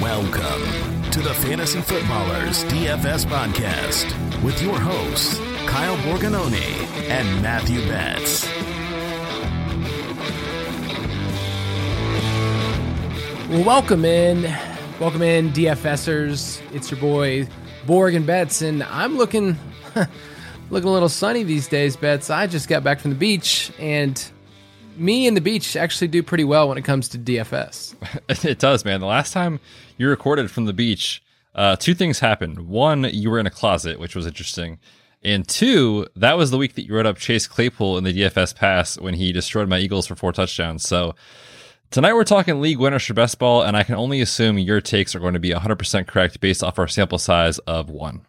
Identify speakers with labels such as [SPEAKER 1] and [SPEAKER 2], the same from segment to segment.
[SPEAKER 1] Welcome to the Fantasy Footballers DFS Podcast with your hosts, Kyle Borgognoni and Matthew Betts.
[SPEAKER 2] Welcome in. Welcome in, DFSers. It's your boy, Borg and Betts, and I'm looking looking a little sunny these days, Betts. I just got back from the beach, and me and the beach actually do pretty well when it comes to DFS.
[SPEAKER 3] It does, man. The last time you recorded from the beach, uh, two things happened. One, you were in a closet, which was interesting. And two, that was the week that you wrote up Chase Claypool in the DFS pass when he destroyed my Eagles for four touchdowns. So tonight we're talking league winners for best ball, and I can only assume your takes are going to be 100% correct based off our sample size of one.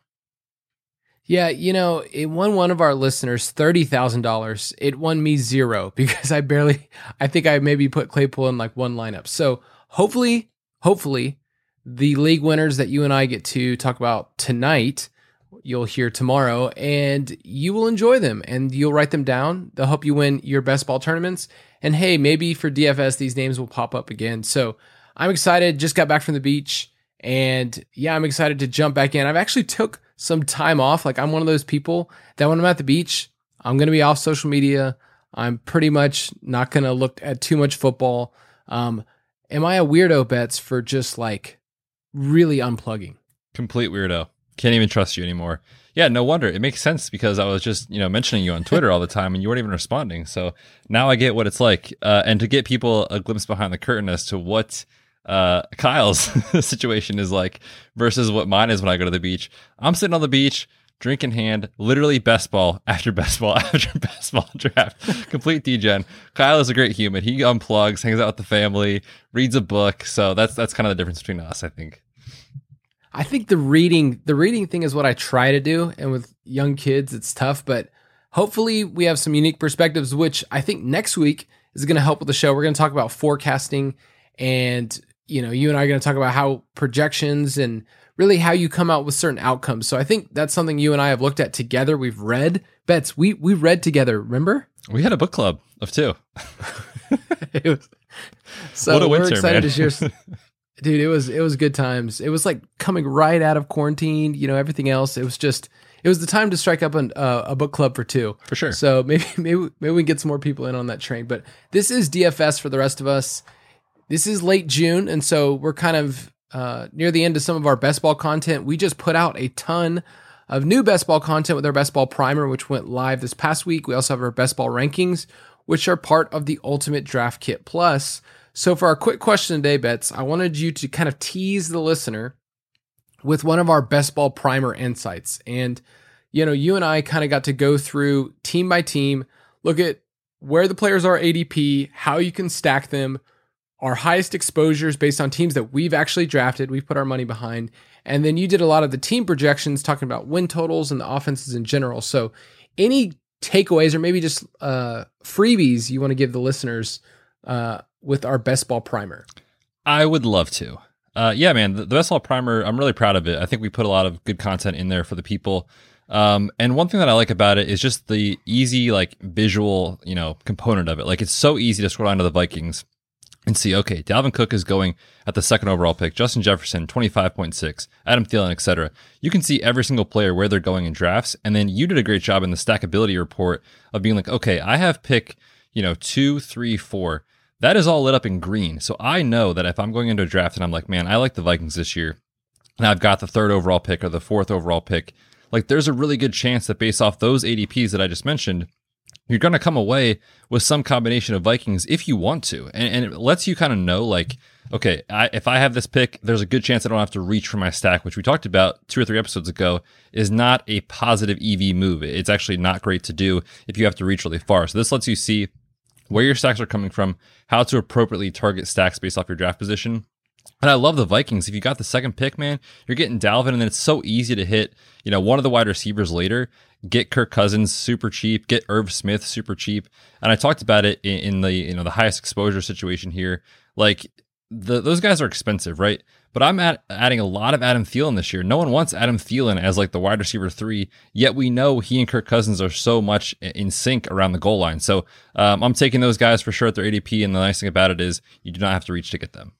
[SPEAKER 2] Yeah, you know, it won one of our listeners thirty thousand dollars. It won me zero because I barely. I think I maybe put Claypool in like one lineup. So hopefully, hopefully, the league winners that you and I get to talk about tonight, you'll hear tomorrow, and you will enjoy them and you'll write them down. They'll help you win your best ball tournaments. And hey, maybe for DFS, these names will pop up again. So I'm excited. Just got back from the beach, and yeah, I'm excited to jump back in. I've actually took some time off. Like I'm one of those people that when I'm at the beach, I'm going to be off social media. I'm pretty much not going to look at too much football. Um, am I a weirdo, Betts for just like really unplugging?
[SPEAKER 3] Complete weirdo. Can't even trust you anymore. Yeah, no wonder. It makes sense because I was just, you know, mentioning you on Twitter all the time and you weren't even responding. So now I get what it's like. Uh, and to get people a glimpse behind the curtain as to what uh, Kyle's situation is like versus what mine is when I go to the beach. I'm sitting on the beach, drink in hand, literally best ball after best ball after best ball draft. Complete degen. Kyle is a great human. He unplugs, hangs out with the family, reads a book. So that's that's kind of the difference between us, I think.
[SPEAKER 2] I think the reading the reading thing is what I try to do, and with young kids, it's tough. But hopefully, we have some unique perspectives, which I think next week is going to help with the show. We're going to talk about forecasting, and you know, you and I are going to talk about how projections and really how you come out with certain outcomes. So I think that's something you and I have looked at together. We've read Betts. We we read together. Remember?
[SPEAKER 3] We had a book club of two.
[SPEAKER 2] was, so
[SPEAKER 3] What a
[SPEAKER 2] we're
[SPEAKER 3] winter,
[SPEAKER 2] excited
[SPEAKER 3] man.
[SPEAKER 2] to share. Dude, it was it was good times. It was like coming right out of quarantine. You know, everything else. It was just it was the time to strike up an, uh, a book club for two.
[SPEAKER 3] For sure.
[SPEAKER 2] So maybe maybe maybe we can get some more people in on that train. But this is DFS for the rest of us. This is late June, and so we're kind of uh, near the end of some of our best ball content. We just put out a ton of new best ball content with our best ball primer, which went live this past week. We also have our best ball rankings, which are part of the Ultimate Draft Kit Plus. So for our quick question today, Betts, I wanted you to kind of tease the listener with one of our best ball primer insights. And, you know, you and I kind of got to go through team by team, look at where the players are ADP, how you can stack them, our highest exposures based on teams that we've actually drafted, we've put our money behind. And then you did a lot of the team projections talking about win totals and the offenses in general. So, any takeaways or maybe just uh, freebies you want to give the listeners uh, with our best ball primer?
[SPEAKER 3] I would love to. Uh, yeah, man, the, the best ball primer. I'm really proud of it. I think we put a lot of good content in there for the people. Um, and one thing that I like about it is just the easy, like visual, you know, component of it. Like it's so easy to scroll down to the Vikings and see, okay, Dalvin Cook is going at the second overall pick, Justin Jefferson, 25.6, Adam Thielen, etc. You can see every single player where they're going in drafts. And then you did a great job in the stackability report of being like, okay, I have pick, you know, two, three, four. That is all lit up in green. So I know that if I'm going into a draft and I'm like, man, I like the Vikings this year, and I've got the third overall pick or the fourth overall pick, like there's a really good chance that based off those ADPs that I just mentioned, you're going to come away with some combination of Vikings if you want to. And, and it lets you kind of know, like, okay, I, if I have this pick, there's a good chance I don't have to reach for my stack, which we talked about two or three episodes ago, is not a positive EV move. It's actually not great to do if you have to reach really far. So this lets you see where your stacks are coming from, how to appropriately target stacks based off your draft position. And I love the Vikings. If you got the second pick, man, you're getting Dalvin, and then it's so easy to hit, you know, one of the wide receivers later. Get Kirk Cousins super cheap. Get Irv Smith super cheap. And I talked about it in, the you know the highest exposure situation here. Like the, those guys are expensive, right? But I'm at, adding a lot of Adam Thielen this year. No one wants Adam Thielen as like the wide receiver three, yet we know he and Kirk Cousins are so much in sync around the goal line. So um, I'm taking those guys for sure at their ADP. And the nice thing about it is you do not have to reach to get them.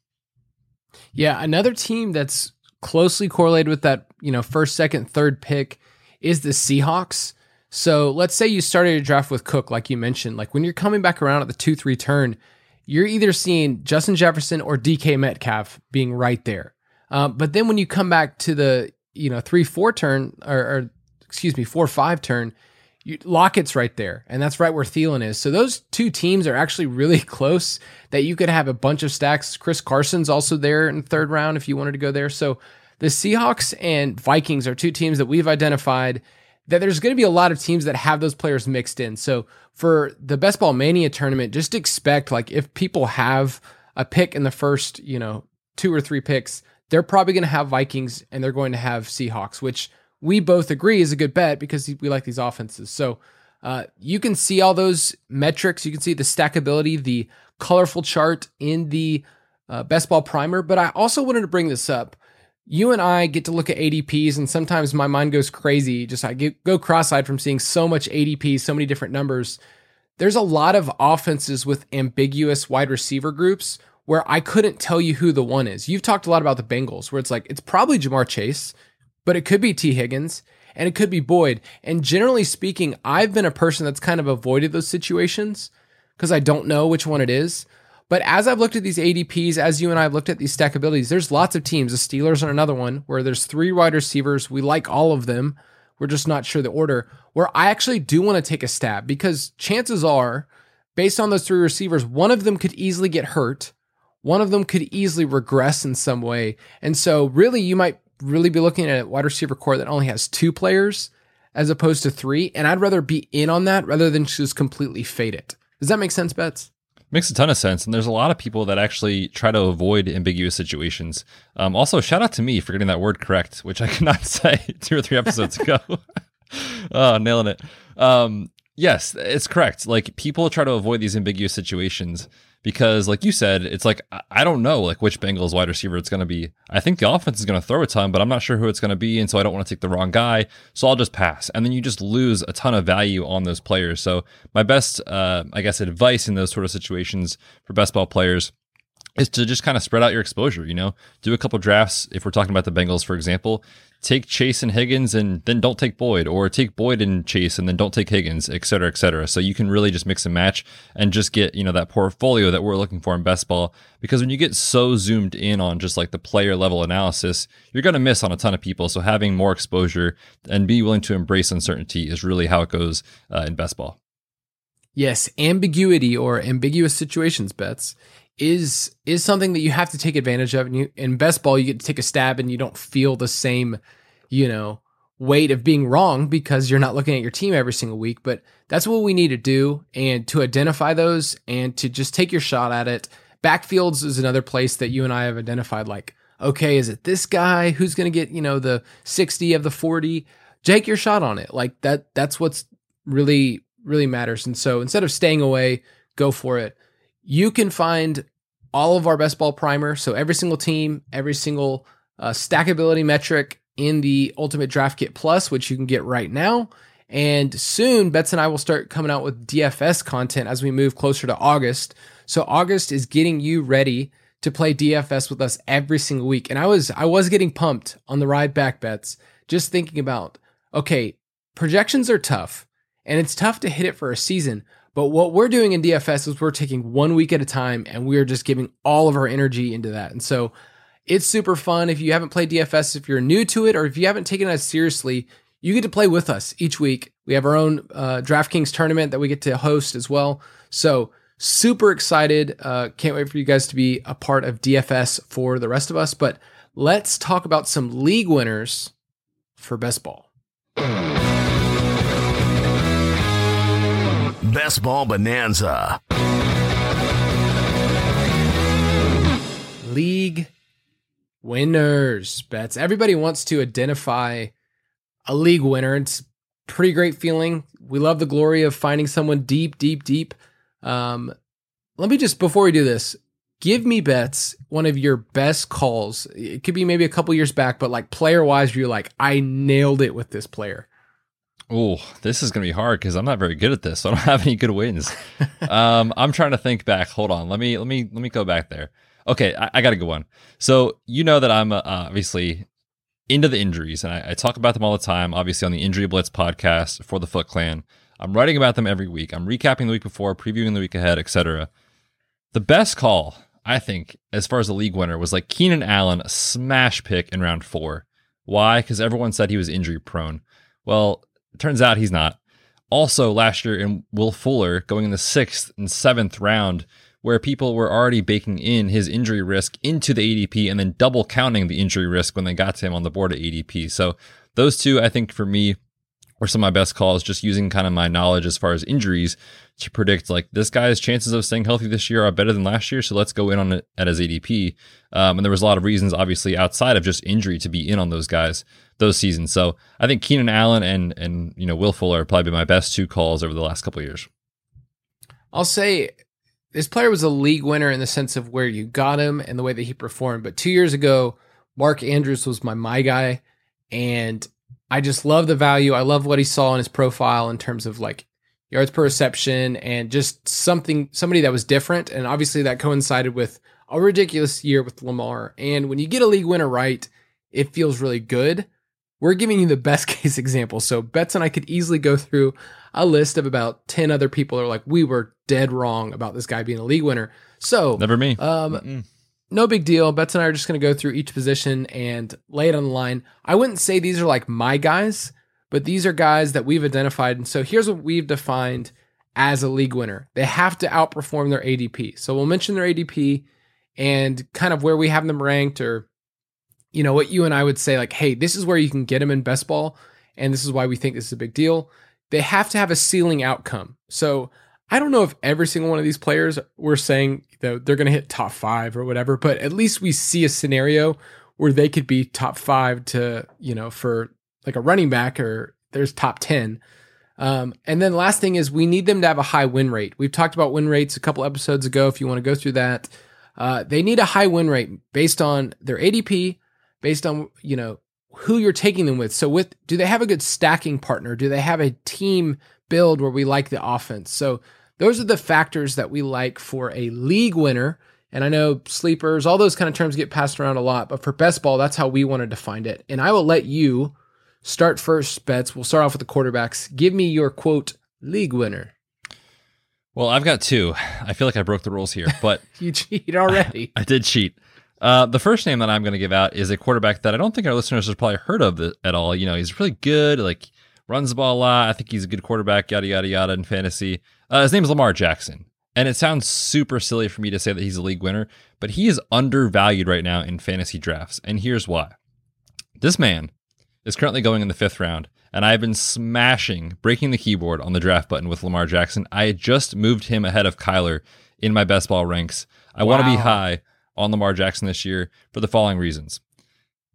[SPEAKER 2] Yeah, another team that's closely correlated with that, you know, first, second, third pick is the Seahawks. So let's say you started your draft with Cook, like you mentioned. Like when you're coming back around at the 2 3 turn, you're either seeing Justin Jefferson or DK Metcalf being right there. Um, but then when you come back to the, you know, 3 4 turn, or, or excuse me, 4 5 turn, you, Lockett's right there, and that's right where Thielen is. So those two teams are actually really close. That you could have a bunch of stacks. Chris Carson's also there in third round if you wanted to go there. So the Seahawks and Vikings are two teams that we've identified that there's going to be a lot of teams that have those players mixed in. So for the Best Ball Mania tournament, just expect like if people have a pick in the first, you know, two or three picks, they're probably going to have Vikings and they're going to have Seahawks, which we both agree is a good bet because we like these offenses. So uh, you can see all those metrics. You can see the stackability, the colorful chart in the uh, best ball primer. But I also wanted to bring this up you and I get to look at ADPs, and sometimes my mind goes crazy. Just I get, go cross-eyed from seeing so much ADP, so many different numbers. There's a lot of offenses with ambiguous wide receiver groups where I couldn't tell you who the one is. You've talked a lot about the Bengals, where it's like it's probably Ja'Marr Chase, but it could be Tee Higgins and it could be Boyd. And generally speaking, I've been a person that's kind of avoided those situations because I don't know which one it is. But as I've looked at these ADPs, as you and I have looked at these stackabilities, there's lots of teams. The Steelers are another one where there's three wide receivers. We like all of them. We're just not sure the order. Where I actually do want to take a stab because chances are, based on those three receivers, one of them could easily get hurt. One of them could easily regress in some way. And so, really, you might really be looking at a wide receiver core that only has two players as opposed to three. And I'd rather be in on that rather than just completely fade it. Does that make sense, Betts?
[SPEAKER 3] Makes a ton of sense. And there's a lot of people that actually try to avoid ambiguous situations. Um, also, shout out to me for getting that word correct, which I could not say two or three episodes ago. oh, nailing it. Um, yes, it's correct. Like people try to avoid these ambiguous situations because like you said, it's like I don't know like which Bengals wide receiver it's going to be. I think the offense is going to throw a ton, but I'm not sure who it's going to be, and so I don't want to take the wrong guy. So I'll just pass, and then you just lose a ton of value on those players. So my best, uh, I guess, advice in those sort of situations for best ball players is to just kind of spread out your exposure, you know, do a couple drafts. If we're talking about the Bengals, for example, take Chase and Higgins and then don't take Boyd, or take Boyd and Chase and then don't take Higgins, et cetera, et cetera. So you can really just mix and match and just get, you know, that portfolio that we're looking for in best ball. Because when you get so zoomed in on just like the player level analysis, you're going to miss on a ton of people. So having more exposure and be willing to embrace uncertainty is really how it goes uh, in best ball.
[SPEAKER 2] Yes, ambiguity or ambiguous situations Betts is is something that you have to take advantage of. And you in best ball, you get to take a stab and you don't feel the same, you know, weight of being wrong because you're not looking at your team every single week. But that's what we need to do and to identify those and to just take your shot at it. Backfields is another place that you and I have identified like, okay, is it this guy who's going to get, you know, the 60 of the 40? Take your shot on it. Like that that's what's really really matters. And so instead of staying away, go for it. You can find all of our best ball primer. So every single team, every single uh, stackability metric in the Ultimate Draft Kit Plus, which you can get right now. And soon, Betts and I will start coming out with DFS content as we move closer to August. So August is getting you ready to play DFS with us every single week. And I was I was getting pumped on the ride back Betts, just thinking about okay, projections are tough, and it's tough to hit it for a season. But what we're doing in DFS is we're taking one week at a time and we're just giving all of our energy into that. And so it's super fun. If you haven't played DFS, if you're new to it, or if you haven't taken it seriously, you get to play with us each week. We have our own uh, DraftKings tournament that we get to host as well. So super excited. Uh, can't wait for you guys to be a part of DFS for the rest of us. But let's talk about some league winners for best ball.
[SPEAKER 1] Best Ball Bonanza.
[SPEAKER 2] League winners Betts. Everybody wants to identify a league winner. It's pretty great feeling. We love the glory of finding someone deep, deep, deep. Um, let me just before we do this, give me Betts one of your best calls. It could be maybe a couple years back, but like player wise, you're like, I nailed it with this player.
[SPEAKER 3] Oh, this is going to be hard because I'm not very good at this. So I don't have any good wins. um, I'm trying to think back. Hold on. Let me let me let me go back there. Okay, I, I got a good one. So you know that I'm uh, obviously into the injuries, and I, I, talk about them all the time. Obviously on the Injury Blitz podcast for the Foot Clan. I'm writing about them every week. I'm recapping the week before, previewing the week ahead, etc. The best call I think as far as the league winner was like Keenan Allen, a smash pick in round four. Why? Because everyone said he was injury prone. Well, turns out he's not. Also, last year in Will Fuller going in the sixth and seventh round, where people were already baking in his injury risk into the ADP and then double counting the injury risk when they got to him on the board at ADP. So, those two, I think for me, were some of my best calls, just using kind of my knowledge as far as injuries to predict like this guy's chances of staying healthy this year are better than last year. So let's go in on it at his ADP. Um, and there was a lot of reasons, obviously, outside of just injury to be in on those guys those seasons. So I think Keenan Allen and and you know Will Fuller are probably my best two calls over the last couple years.
[SPEAKER 2] I'll say this player was a league winner in the sense of where you got him and the way that he performed. But two years ago, Mark Andrews was my my guy, and I just love the value. I love what he saw in his profile in terms of like yards per reception and just something somebody that was different. And obviously that coincided with a ridiculous year with Lamar. And when you get a league winner right, it feels really good. We're giving you the best case example. So Betts and I could easily go through a list of about 10 other people that are like, we were dead wrong about this guy being a league winner. So
[SPEAKER 3] never me.
[SPEAKER 2] Um, no big deal. Betts and I are just going to go through each position and lay it on the line. I wouldn't say these are like my guys but these are guys that we've identified. And so here's what we've defined as a league winner they have to outperform their ADP. So we'll mention their ADP and kind of where we have them ranked, or, you know, what you and I would say, like, hey, this is where you can get them in best ball. And this is why we think this is a big deal. They have to have a ceiling outcome. So I don't know if every single one of these players we're saying that they're going to hit top five or whatever, but at least we see a scenario where they could be top five to, you know, for like a running back or there's top 10. Um, and then last thing is we need them to have a high win rate. We've talked about win rates a couple episodes ago. If you want to go through that, uh, they need a high win rate based on their ADP, based on you know who you're taking them with. So with do they have a good stacking partner? Do they have a team build where we like the offense? So those are the factors that we like for a league winner. And I know sleepers, all those kind of terms get passed around a lot, but for best ball, that's how we wanted to find it. And I will let you Start first, Betts. We'll start off with the quarterbacks. Give me your quote league winner.
[SPEAKER 3] Well, I've got two. I feel like I broke the rules here, but
[SPEAKER 2] you cheat already.
[SPEAKER 3] I, I did cheat. Uh, the first name that I'm going to give out is a quarterback that I don't think our listeners have probably heard of at all. You know, he's really good, like runs the ball a lot. I think he's a good quarterback, yada, yada, yada, in fantasy. Uh, his name is Lamar Jackson. And it sounds super silly for me to say that he's a league winner, but he is undervalued right now in fantasy drafts. And here's why. This man is currently going in the fifth round, and I've been smashing, breaking the keyboard on the draft button with Lamar Jackson. I just moved him ahead of Kyler in my best ball ranks. I wow. want to be high on Lamar Jackson this year for the following reasons.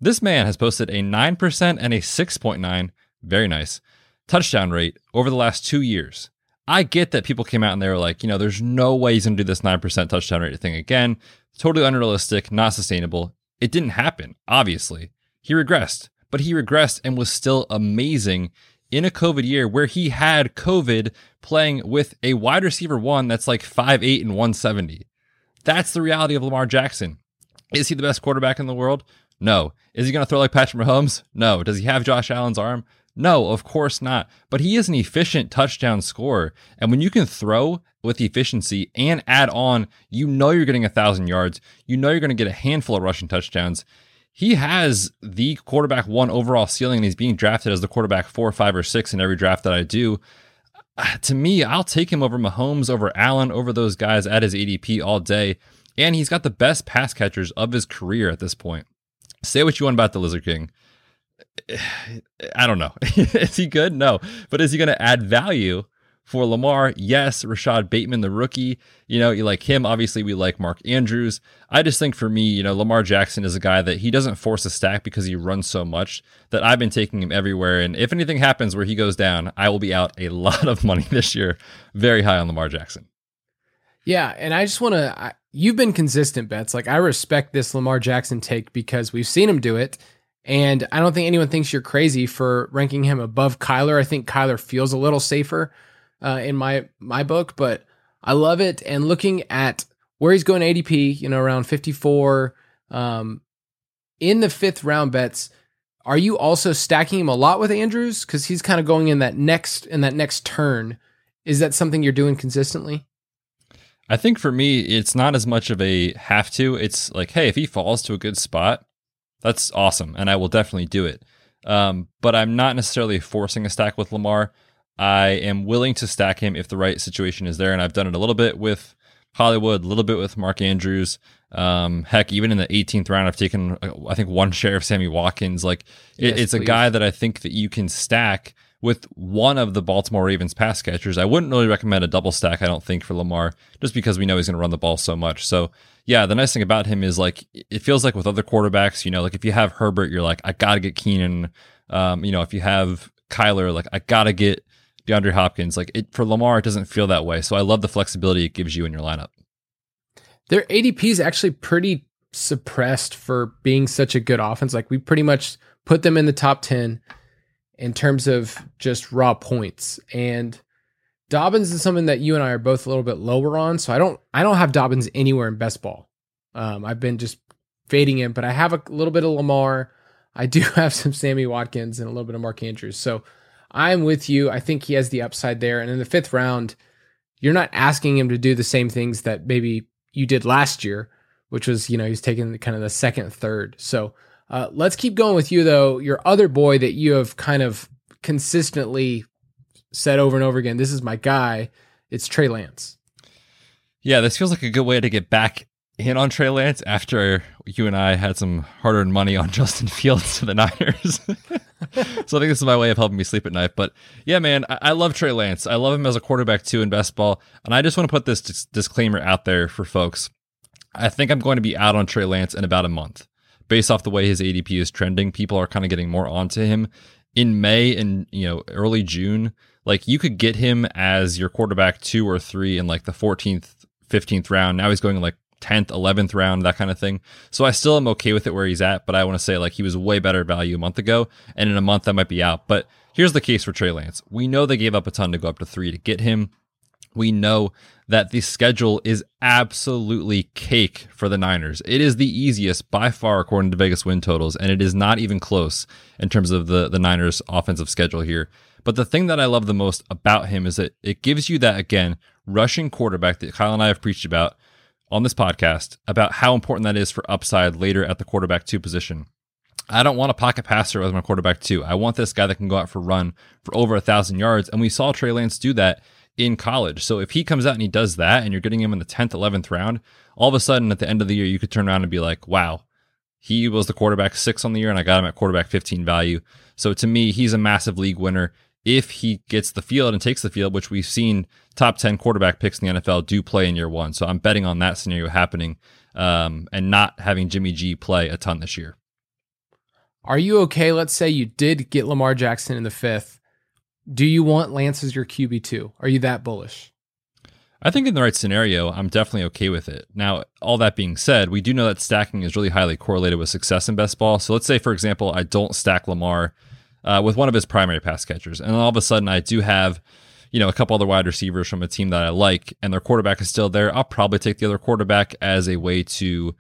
[SPEAKER 3] This man has posted a 9% and a 6.9, very nice, touchdown rate over the last two years. I get that people came out and they were like, you know, there's no way he's going to do this 9% touchdown rate thing again. Totally unrealistic, not sustainable. It didn't happen, obviously. He regressed but he regressed and was still amazing in a COVID year where he had COVID playing with a wide receiver one that's like 5'8 and 170. That's the reality of Lamar Jackson. Is he the best quarterback in the world? No. Is he going to throw like Patrick Mahomes? No. Does he have Josh Allen's arm? No, of course not. But he is an efficient touchdown scorer. And when you can throw with efficiency and add on, you know you're getting a thousand yards. You know you're going to get a handful of rushing touchdowns he has the quarterback one overall ceiling and he's being drafted as the quarterback four, five, or six in every draft that I do. To me, I'll take him over Mahomes, over Allen, over those guys at his ADP all day. And he's got the best pass catchers of his career at this point. Say what you want about the Lizard King. I don't know. is he good? No. But is he going to add value for Lamar, yes, Rashod Bateman, the rookie, you know, you like him. Obviously, we like Mark Andrews. I just think for me, you know, Lamar Jackson is a guy that he doesn't force a stack because he runs so much that I've been taking him everywhere. And if anything happens where he goes down, I will be out a lot of money this year. Very high on Lamar Jackson.
[SPEAKER 2] Yeah. And I just want to, you've been consistent, Betts. Like I respect this Lamar Jackson take because we've seen him do it. And I don't think anyone thinks you're crazy for ranking him above Kyler. I think Kyler feels a little safer uh, in my my book, but I love it. And looking at where he's going ADP, you know, around 54, um, in the fifth round Betts, Are you also stacking him a lot with Andrews because he's kind of going in that next in that next turn? Is that something you're doing consistently?
[SPEAKER 3] I think for me, it's not as much of a have to. It's like, hey, if he falls to a good spot, that's awesome, and I will definitely do it. Um, but I'm not necessarily forcing a stack with Lamar. I am willing to stack him if the right situation is there, and I've done it a little bit with Hollywood, a little bit with Mark Andrews. Um, heck, even in the 18th round, I've taken I think one share of Sammy Watkins. Like it, yes, it's please. a guy that I think that you can stack with one of the Baltimore Ravens pass catchers. I wouldn't really recommend a double stack, I don't think, for Lamar, just because we know he's going to run the ball so much. So, yeah, the nice thing about him is like it feels like with other quarterbacks, you know, like if you have Herbert, you're like, I got to get Keenan. Um, you know, if you have Kyler, like I got to get DeAndre Hopkins. Like it for Lamar, it doesn't feel that way. So I love the flexibility it gives you in your lineup.
[SPEAKER 2] Their ADP is actually pretty suppressed for being such a good offense. Like we pretty much put them in the top 10 in terms of just raw points. And Dobbins is something that you and I are both a little bit lower on. So I don't I don't have Dobbins anywhere in best ball. Um, I've been just fading him, but I have a little bit of Lamar. I do have some Sammy Watkins and a little bit of Mark Andrews. So I'm with you. I think he has the upside there. And in the fifth round, you're not asking him to do the same things that maybe you did last year, which was, you know, he's taking kind of the second, third. So uh, let's keep going with you, though. Your other boy that you have kind of consistently said over and over again, this is my guy. It's Trey Lance.
[SPEAKER 3] Yeah, this feels like a good way to get back in on Trey Lance after you and I had some hard earned money on Justin Fields to the Niners. so I think this is my way of helping me sleep at night. But yeah, man, I, I love Trey Lance. I love him as a quarterback too in best ball. And I just want to put this dis- disclaimer out there for folks. I think I'm going to be out on Trey Lance in about a month based off the way his ADP is trending, people are kind of getting more onto him. In May and you know early June, like you could get him as your quarterback two or three in like the 14th, 15th round. Now he's going like 10th, 11th round, that kind of thing. So I still am okay with it where he's at, but I want to say like he was way better value a month ago, and in a month that might be out. But here's the case for Trey Lance. We know they gave up a ton to go up to three to get him. We know that the schedule is absolutely cake for the Niners. It is the easiest by far, according to Vegas win totals, and it is not even close in terms of the, the Niners' offensive schedule here. But the thing that I love the most about him is that it gives you that, again, rushing quarterback that Kyle and I have preached about on this podcast about how important that is for upside later at the quarterback two position. I don't want a pocket passer as my quarterback two. I want this guy that can go out for run for over a thousand yards. And we saw Trey Lance do that in college. So if he comes out and he does that and you're getting him in the 10th, 11th round, all of a sudden at the end of the year, you could turn around and be like, wow, he was the quarterback six on the year and I got him at quarterback 15 value. So to me, he's a massive league winner if he gets the field and takes the field, which we've seen top 10 quarterback picks in the NFL do play in year one. So I'm betting on that scenario happening um, and not having Jimmy G play a ton this year.
[SPEAKER 2] Are you okay? Let's say you did get Lamar Jackson in the fifth do you want Lance as your QB2? Are you that bullish?
[SPEAKER 3] I think in the right scenario, I'm definitely okay with it. Now, all that being said, we do know that stacking is really highly correlated with success in best ball. So let's say, for example, I don't stack Lamar uh, with one of his primary pass catchers, and all of a sudden I do have, you know, a couple other wide receivers from a team that I like, and their quarterback is still there. I'll probably take the other quarterback as a way to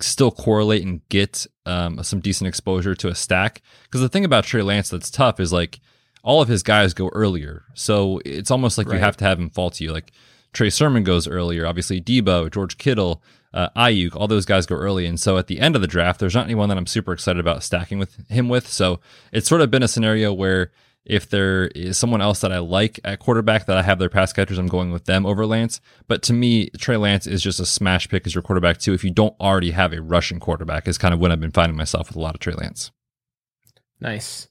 [SPEAKER 3] still correlate and get um, some decent exposure to a stack. Because the thing about Trey Lance that's tough is like all of his guys go earlier. So it's almost like right. you have to have him fall to you. Like Trey Sermon goes earlier, obviously Deebo, George Kittle, uh, Aiyuk, all those guys go early. And so at the end of the draft, there's not anyone that I'm super excited about stacking with him with. So it's sort of been a scenario where if there is someone else that I like at quarterback that I have their pass catchers, I'm going with them over Lance. But to me, Trey Lance is just a smash pick as your quarterback too. If you don't already have a rushing quarterback, is kind of when I've been finding myself with a lot of Trey Lance.
[SPEAKER 2] Nice.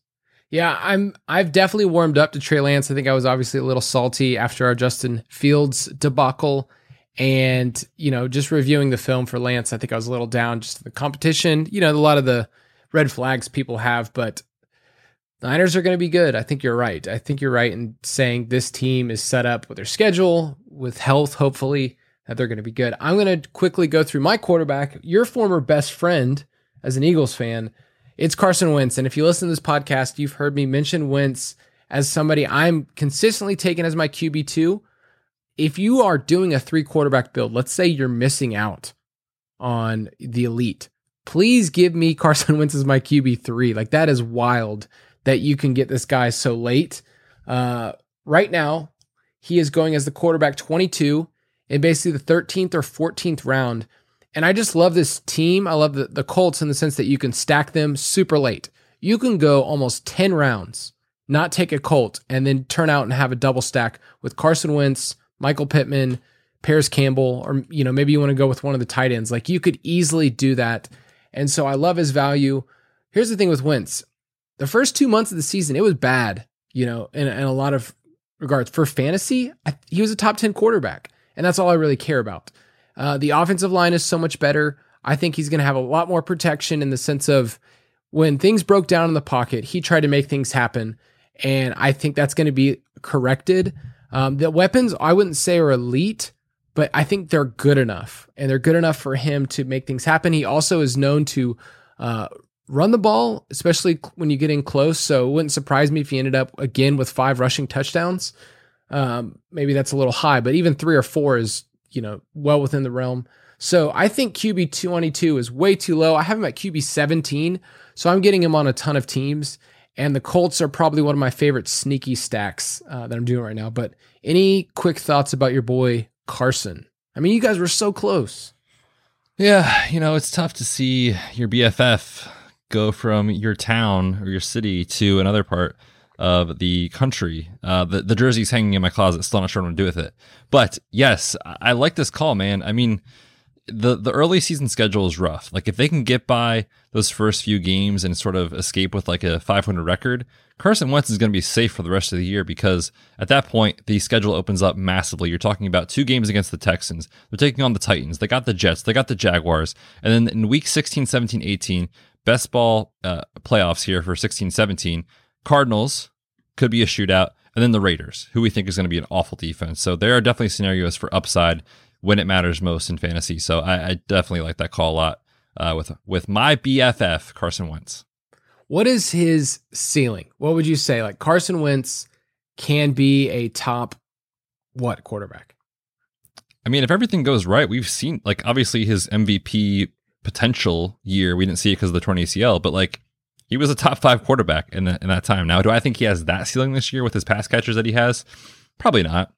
[SPEAKER 2] Yeah, I'm I've definitely warmed up to Trey Lance. I think I was obviously a little salty after our Justin Fields debacle. And, you know, just reviewing the film for Lance, I think I was a little down just the competition. You know, a lot of the red flags people have, but Niners are going to be good. I think you're right. I think you're right in saying this team is set up with their schedule, with health, hopefully, that they're going to be good. I'm going to quickly go through my quarterback, your former best friend as an Eagles fan. It's Carson Wentz. And if you listen to this podcast, you've heard me mention Wentz as somebody I'm consistently taking as my QB2. If you are doing a three quarterback build, let's say you're missing out on the elite, please give me Carson Wentz as my QB3. Like that is wild that you can get this guy so late. Uh, right now, he is going as the quarterback 22 in basically the 13th or 14th round. And I just love this team. I love the, the Colts in the sense that you can stack them super late. You can go almost 10 rounds, not take a Colt, and then turn out and have a double stack with Carson Wentz, Michael Pittman, Parris Campbell, or you know, maybe you want to go with one of the tight ends. Like you could easily do that. And so I love his value. Here's the thing with Wentz. The first two months of the season, it was bad, you know, in, in a lot of regards. For fantasy, I, he was a top 10 quarterback. And that's all I really care about. Uh, the offensive line is so much better. I think he's going to have a lot more protection in the sense of when things broke down in the pocket, he tried to make things happen. And I think that's going to be corrected. Um, the weapons, I wouldn't say are elite, but I think they're good enough. And they're good enough for him to make things happen. He also is known to uh, run the ball, especially when you get in close. So it wouldn't surprise me if he ended up again with five rushing touchdowns. Um, maybe that's a little high, but even three or four is, you know, well within the realm. So I think QB 22 is way too low. I have him at QB 17, so I'm getting him on a ton of teams. And the Colts are probably one of my favorite sneaky stacks uh, that I'm doing right now. But any quick thoughts about your boy Carson? I mean, you guys were so close.
[SPEAKER 3] Yeah, you know, it's tough to see your BFF go from your town or your city to another part of the country. Uh, the, the jersey's hanging in my closet. Still not sure what to do with it. But yes, I like this call, man. I mean, the the early season schedule is rough. Like if they can get by those first few games and sort of escape with like a 500 record, Carson Wentz is going to be safe for the rest of the year because at that point the schedule opens up massively. You're talking about two games against the Texans. They're taking on the Titans. They got the Jets. They got the Jaguars. And then in week 16, 17, 18, best ball uh, playoffs here for 16, 17, Cardinals, could be a shootout, and then the Raiders, who we think is going to be an awful defense. So there are definitely scenarios for upside when it matters most in fantasy. So I, I definitely like that call a lot uh, with with my BFF Carson Wentz.
[SPEAKER 2] What is his ceiling? What would you say? Like Carson Wentz can be a top what quarterback?
[SPEAKER 3] I mean, if everything goes right, we've seen like obviously his MVP potential year. We didn't see it because of the torn ACL, but like he was a top five quarterback in, the, in that time. Now, do I think he has that ceiling this year with his pass catchers that he has? Probably not.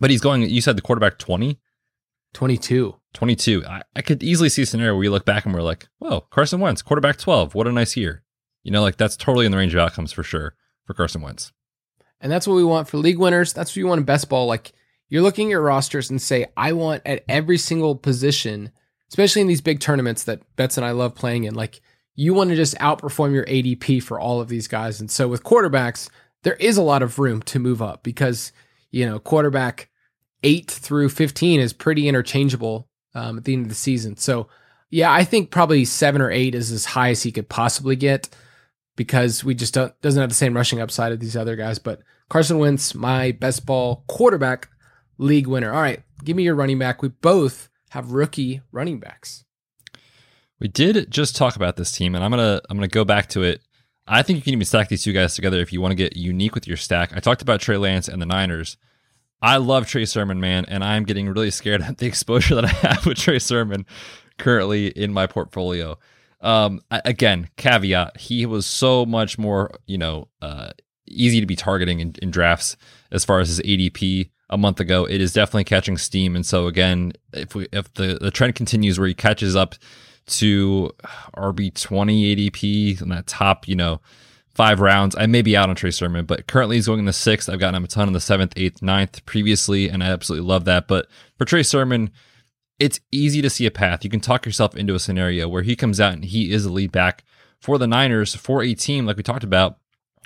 [SPEAKER 3] But he's going, you said the quarterback 20?
[SPEAKER 2] 22.
[SPEAKER 3] 22. I, I could easily see a scenario where you look back and we're like, whoa, Carson Wentz, quarterback 12. What a nice year. You know, like that's totally in the range of outcomes for sure for Carson Wentz.
[SPEAKER 2] And that's what we want for league winners. That's what you want in best ball. Like you're looking at your rosters and say, I want at every single position, especially in these big tournaments that Betts and I love playing in, like you want to just outperform your ADP for all of these guys. And so with quarterbacks, there is a lot of room to move up because, you know, quarterback eight through 15 is pretty interchangeable um, at the end of the season. So, yeah, I think probably seven or eight is as high as he could possibly get because we just don't, doesn't have the same rushing upside of these other guys. But Carson Wentz, my best ball quarterback league winner. All right, give me your running back. We both have rookie running backs.
[SPEAKER 3] We did just talk about this team, and I'm gonna I'm gonna go back to it. I think you can even stack these two guys together if you want to get unique with your stack. I talked about Trey Lance and the Niners. I love Trey Sermon, man, and I'm getting really scared at the exposure that I have with Trey Sermon currently in my portfolio. Um, again, caveat: he was so much more, you know, uh, easy to be targeting in, in drafts as far as his ADP a month ago. It is definitely catching steam, and so again, if we if the the trend continues where he catches up to RB twenty ADP in that top, you know, five rounds. I may be out on Trey Sermon, but currently he's going in the sixth. I've gotten him a ton in the seventh, eighth, ninth previously, and I absolutely love that. But for Trey Sermon, it's easy to see a path. You can talk yourself into a scenario where he comes out and he is a lead back for the Niners for a team like we talked about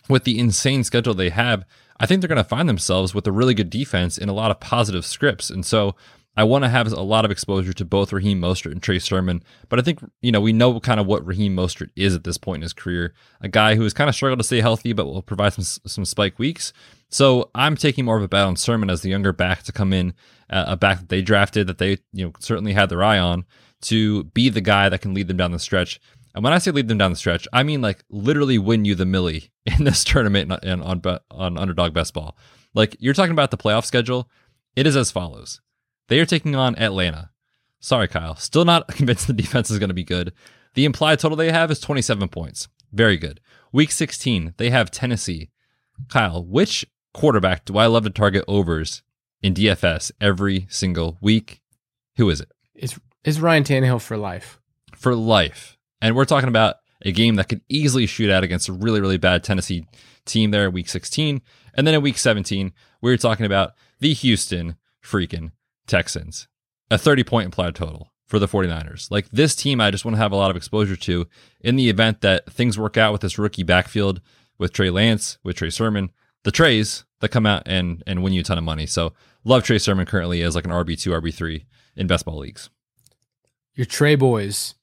[SPEAKER 3] with the insane schedule they have. I think they're going to find themselves with a really good defense and a lot of positive scripts. And so I want to have a lot of exposure to both Raheem Mostert and Trey Sermon, but I think you know we know kind of what Raheem Mostert is at this point in his career, a guy who has kind of struggled to stay healthy, but will provide some some spike weeks. So I'm taking more of a bet on Sermon as the younger back to come in, uh, a back that they drafted that they you know certainly had their eye on to be the guy that can lead them down the stretch. And when I say lead them down the stretch, I mean like literally win you the millie in this tournament and on on underdog best ball. Like you're talking about the playoff schedule, it is as follows. They are taking on Atlanta. Sorry, Kyle. Still not convinced the defense is going to be good. The implied total they have is 27 points. Very good. Week 16, they have Tennessee. Kyle, which quarterback do I love to target overs in DFS every single week? Who is it?
[SPEAKER 2] It's, it's Ryan Tannehill for life.
[SPEAKER 3] For life. And we're talking about a game that could easily shoot out against a really, really bad Tennessee team there in week 16. And then in week 17, we are talking about the Houston freaking Texans. A 30 point implied total for the 49ers. Like this team, I just want to have a lot of exposure to in the event that things work out with this rookie backfield with Trey Lance, with Trey Sermon, the Treys that come out and, and win you a ton of money. So love Trey Sermon currently as like an RB2, RB3 in best ball leagues.
[SPEAKER 2] Your Trey boys.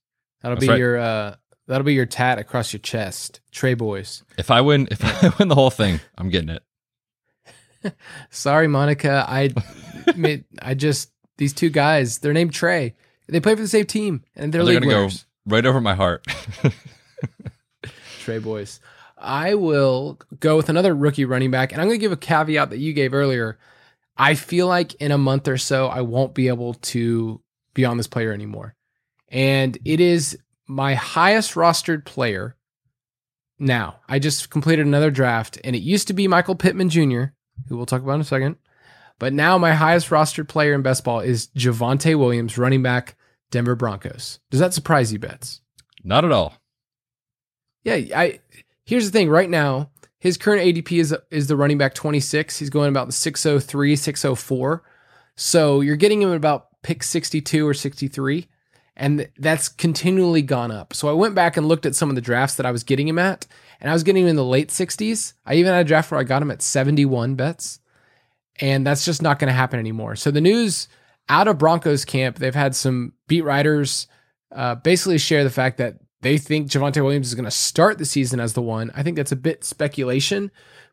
[SPEAKER 2] That'll
[SPEAKER 3] That's
[SPEAKER 2] be
[SPEAKER 3] right.
[SPEAKER 2] your uh that'll be your tat across your chest. Trey boys.
[SPEAKER 3] If I win, if I win the whole thing, I'm getting it.
[SPEAKER 2] Sorry, Monica. I made, I just these two guys, they're named Trey. They play for the same team and they're,
[SPEAKER 3] They're
[SPEAKER 2] league
[SPEAKER 3] gonna go right over my heart.
[SPEAKER 2] Trey boys. I will go with another rookie running back, and I'm going to give a caveat that you gave earlier. I feel like in a month or so, I won't be able to be on this player anymore. And it is my highest rostered player now. I just completed another draft, and it used to be Michael Pittman Jr., who we'll talk about in a second. But now my highest rostered player in best ball is Javonte Williams, running back, Denver Broncos. Does that surprise you, Betts?
[SPEAKER 3] Not at all.
[SPEAKER 2] Yeah, I here's the thing. Right now, his current ADP is is the running back 26. He's going about the 603, 604. So you're getting him at about pick 62 or 63, and that's continually gone up. So I went back and looked at some of the drafts that I was getting him at, and I was getting him in the late 60s. I even had a draft where I got him at 71 Betts, and that's just not going to happen anymore. So the news out of Broncos camp, they've had some beat writers uh, basically share the fact that they think Javonte Williams is going to start the season as the one. I think that's a bit speculation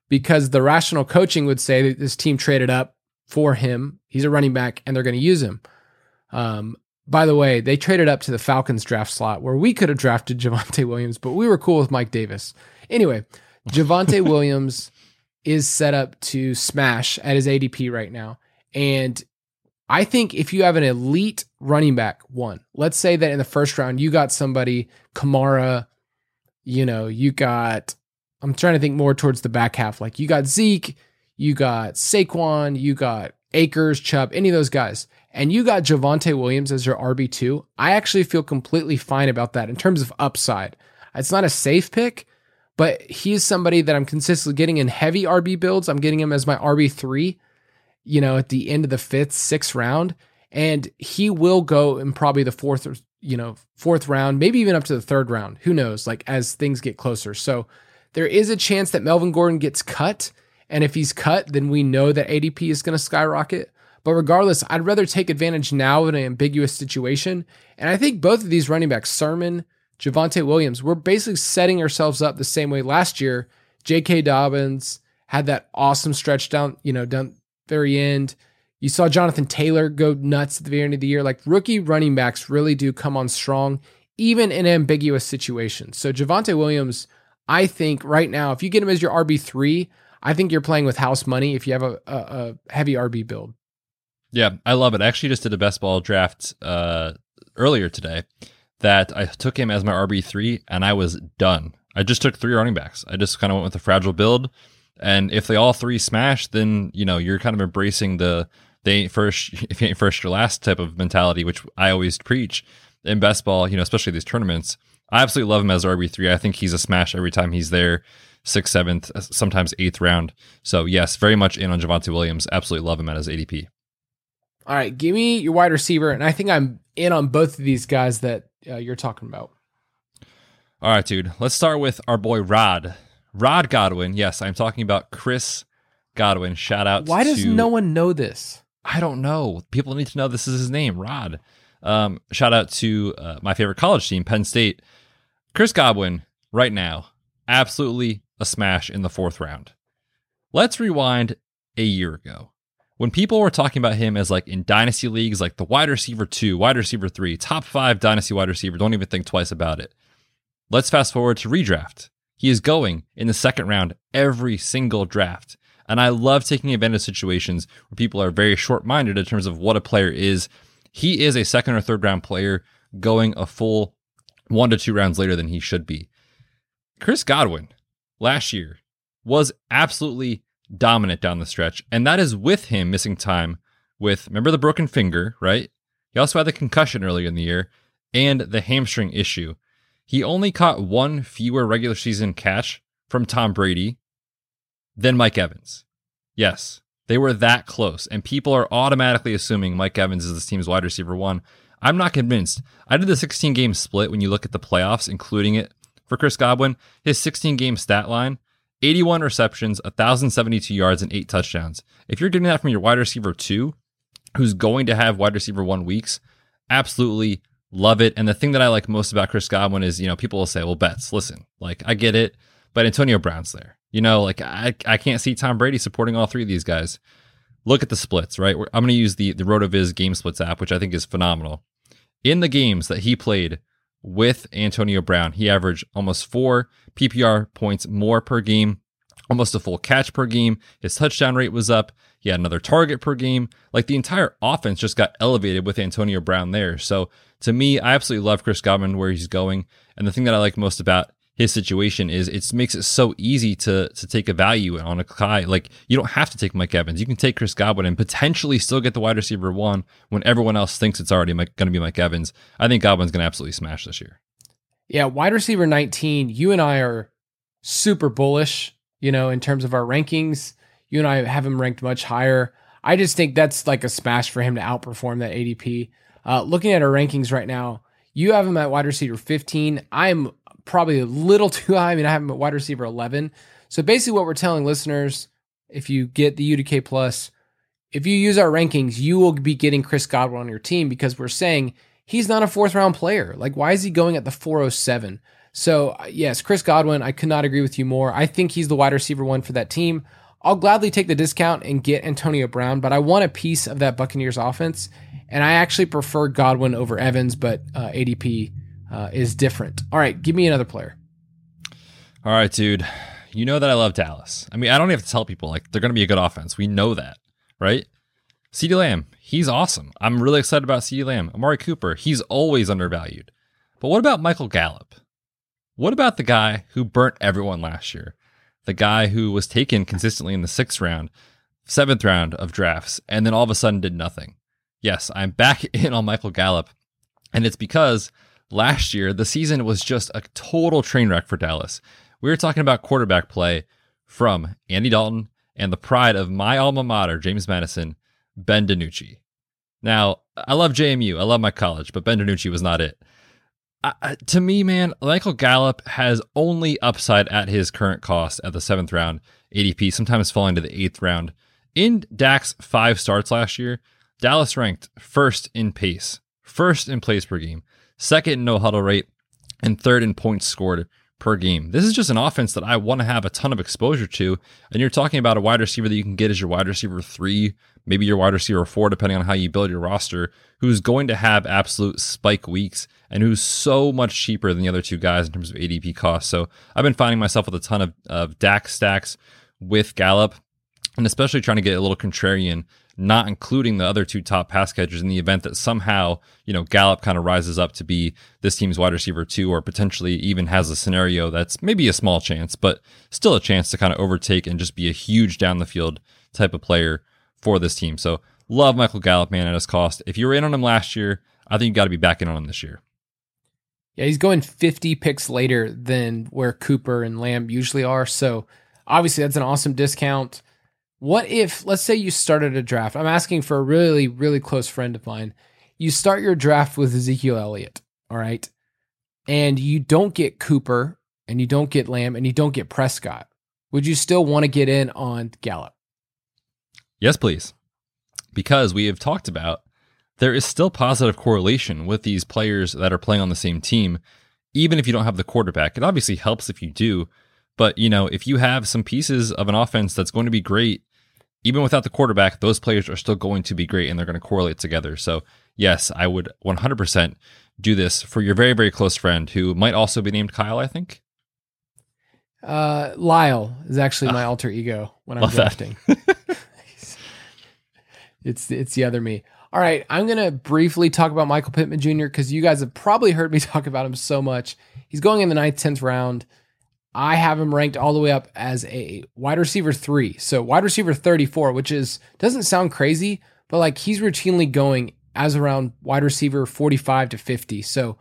[SPEAKER 2] because the rational coaching would say that this team traded up for him. He's a running back and they're going to use him. Um, by the way, they traded up to the Falcons draft slot where we could have drafted Javonte Williams, but we were cool with Mike Davis. Anyway, Javonte Williams is set up to smash at his ADP right now. And I think if you have an elite running back, one, let's say that in the first round you got somebody, Kamara, you know, you got, I'm trying to think more towards the back half. Like you got Zeke, you got Saquon, you got Akers, Chubb, any of those guys, and you got Javonte Williams as your RB2. I actually feel completely fine about that in terms of upside. It's not a safe pick, but he's somebody that I'm consistently getting in heavy RB builds. I'm getting him as my RB3 you know, at the end of the fifth, sixth round. And he will go in probably the fourth or, you know, fourth round, maybe even up to the third round. Who knows? Like as things get closer. So there is a chance that Melvin Gordon gets cut. And if he's cut, then we know that ADP is going to skyrocket. But regardless, I'd rather take advantage now in an ambiguous situation. And I think both of these running backs, Sermon, Javonte Williams, we're basically setting ourselves up the same way last year. J.K. Dobbins had that awesome stretch down, you know, down very end. You saw Jonathan Taylor go nuts at the very end of the year. Like rookie running backs really do come on strong, even in ambiguous situations. So Javonte Williams, I think right now, if you get him as your RB three, I think you're playing with house money if you have a, a, a heavy RB build.
[SPEAKER 3] Yeah, I love it. I actually just did a best ball draft uh, earlier today that I took him as my RB3 and I was done. I just took three running backs. I just kind of went with a fragile build. And if they all three smash, then, you know, you're kind of embracing the they ain't first, if you ain't first, your last type of mentality, which I always preach in best ball, you know, especially these tournaments. I absolutely love him as RB3. I think he's a smash every time he's there, sixth, seventh, uh, sometimes eighth round. So, yes, very much in on Javonte Williams. Absolutely love him at his ADP.
[SPEAKER 2] All right, give me your wide receiver, and I think I'm in on both of these guys that uh, you're talking about.
[SPEAKER 3] All right, dude. Let's start with our boy Rod. Rod Godwin. Yes, I'm talking about Chris Godwin. Shout out.
[SPEAKER 2] Why does no one know this?
[SPEAKER 3] I don't know. People need to know this is his name, Rod. Um, shout out to uh, my favorite college team, Penn State. Chris Godwin, right now, absolutely a smash in the fourth round. Let's rewind a year ago when people were talking about him as like in dynasty leagues, like the wide receiver two, wide receiver three, top five dynasty wide receiver, don't even think twice about it. Let's fast forward to redraft. He is going in the second round every single draft. And I love taking advantage of situations where people are very short minded in terms of what a player is. He is a second or third round player going a full one to two rounds later than he should be. Chris Godwin last year was absolutely dominant down the stretch. And that is with him missing time with, remember the broken finger, right? He also had the concussion earlier in the year and the hamstring issue. He only caught one fewer regular season catch from Tom Brady than Mike Evans. Yes, they were that close. And people are automatically assuming Mike Evans is this team's wide receiver one. I'm not convinced. I did the 16 game split when you look at the playoffs, including it for Chris Godwin. His 16 game stat line 81 receptions, 1,072 yards, and eight touchdowns. If you're getting that from your wide receiver two, who's going to have wide receiver one weeks, absolutely love it. And the thing that I like most about Chris Godwin is, you know, people will say, well, Betts, listen, like I get it, but Antonio Brown's there. You know, like I, I can't see Tom Brady supporting all three of these guys. Look at the splits, right? I'm going to use the, the RotoViz game splits app, which I think is phenomenal. In the games that he played with Antonio Brown. He averaged almost four PPR points more per game, almost a full catch per game. His touchdown rate was up. He had another target per game. Like the entire offense just got elevated with Antonio Brown there. So to me, I absolutely love Chris Godwin where he's going. And the thing that I like most about his situation is it makes it so easy to to take a value on a guy. Like you don't have to take Mike Evans. You can take Chris Godwin and potentially still get the wide receiver one when everyone else thinks it's already going to be Mike Evans. I think Godwin's going to absolutely smash this year.
[SPEAKER 2] Yeah, wide receiver 19, you and I are super bullish, you know, in terms of our rankings. You and I have him ranked much higher. I just think that's like a smash for him to outperform that ADP. Uh, looking at our rankings right now, you have him at wide receiver 15. I'm probably a little too high. I mean, I have him at wide receiver 11. So basically, what we're telling listeners, if you get the UDK plus, if you use our rankings, you will be getting Chris Godwin on your team because we're saying he's not a fourth round player. Like, why is he going at the 407? So, yes, Chris Godwin, I could not agree with you more. I think he's the wide receiver one for that team. I'll gladly take the discount and get Antonio Brown, but I want a piece of that Buccaneers offense. And I actually prefer Godwin over Evans, but uh, ADP uh, is different. All right, give me another player.
[SPEAKER 3] All right, dude. You know that I love Dallas. I mean, I don't have to tell people like they're going to be a good offense. We know that, right? CeeDee Lamb, he's awesome. I'm really excited about CeeDee Lamb. Amari Cooper, he's always undervalued. But what about Michael Gallup? What about the guy who burnt everyone last year? The guy who was taken consistently in the sixth round, seventh round of drafts, and then all of a sudden did nothing. Yes, I'm back in on Michael Gallup, and it's because last year, the season was just a total train wreck for Dallas. We were talking about quarterback play from Andy Dalton and the pride of my alma mater, James Madison, Ben DiNucci. Now, I love JMU, I love my college, but Ben DiNucci was not it. To me, man, Michael Gallup has only upside at his current cost at the seventh round ADP, sometimes falling to the eighth round. In Dak's five starts last year, Dallas ranked first in pace, first in plays per game, second in no huddle rate, and third in points scored per game. This is just an offense that I want to have a ton of exposure to. And you're talking about a wide receiver that you can get as your wide receiver three, maybe your wide receiver four, depending on how you build your roster, who's going to have absolute spike weeks and who's so much cheaper than the other two guys in terms of ADP cost. So I've been finding myself with a ton of, of Dak stacks with Gallup and especially trying to get a little contrarian not including the other two top pass catchers in the event that somehow, you know, Gallup kind of rises up to be this team's wide receiver two, or potentially even has a scenario that's maybe a small chance, but still a chance to kind of overtake and just be a huge down the field type of player for this team. So love Michael Gallup, man, at his cost. If you were in on him last year, I think you got to be back in on him this year.
[SPEAKER 2] Yeah, he's going 50 picks later than where Cooper and Lamb usually are. So obviously that's an awesome discount. What if, let's say you started a draft? I'm asking for a really, really close friend of mine. You start your draft with Ezekiel Elliott, all right? And you don't get Cooper and you don't get Lamb and you don't get Prescott. Would you still want to get in on Gallup?
[SPEAKER 3] Yes, please. because we have talked about there is still positive correlation with these players that are playing on the same team, even if you don't have the quarterback. It obviously helps if you do, but you know, if you have some pieces of an offense that's going to be great, even without the quarterback, those players are still going to be great and they're going to correlate together. So, yes, I would 100% do this for your very, very close friend who might also be named Kyle, I think.
[SPEAKER 2] Uh, Lyle is actually my alter ego when I'm drafting. it's it's the other me. All right, I'm gonna briefly talk about Michael Pittman Jr. because you guys have probably heard me talk about him so much. He's going in the ninth, tenth round. I have him ranked all the way up as a wide receiver three, so wide receiver 34, which is doesn't sound crazy, but like he's routinely going as around wide receiver 45 to 50. So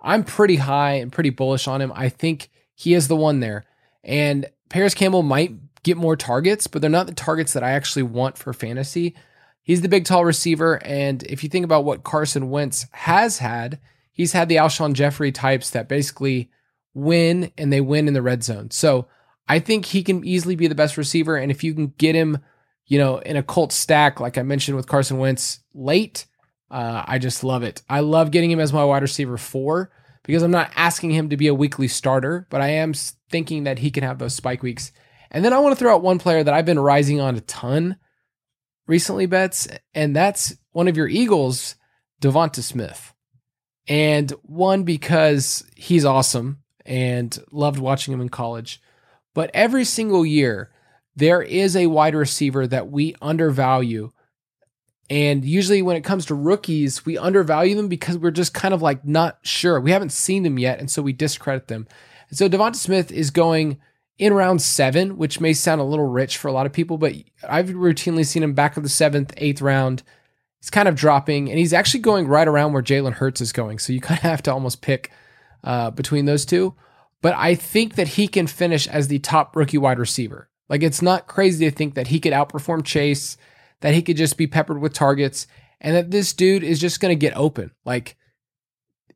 [SPEAKER 2] I'm pretty high and pretty bullish on him. I think he is the one there. And Parris Campbell might get more targets, but they're not the targets that I actually want for fantasy. He's the big, tall receiver. And if you think about what Carson Wentz has had, he's had the Alshon Jeffery types that basically win and they win in the red zone. So I think he can easily be the best receiver. And if you can get him, you know, in a Colt stack, like I mentioned with Carson Wentz late, uh, I just love it. I love getting him as my wide receiver four because I'm not asking him to be a weekly starter, but I am thinking that he can have those spike weeks. And then I want to throw out one player that I've been rising on a ton recently, Betts, and that's one of your Eagles, DeVonta Smith. And one because he's awesome and loved watching him in college. But every single year, there is a wide receiver that we undervalue. And usually, when it comes to rookies, we undervalue them because we're just kind of like not sure. We haven't seen them yet. And so we discredit them. And so DeVonta Smith is going in round seven, which may sound a little rich for a lot of people, but I've routinely seen him back of the seventh, eighth round. He's kind of dropping, and he's actually going right around where Jalen Hurts is going. So you kind of have to almost pick uh, between those two. But I think that he can finish as the top rookie wide receiver. Like it's not crazy to think that he could outperform Chase, that he could just be peppered with targets, and that this dude is just going to get open. Like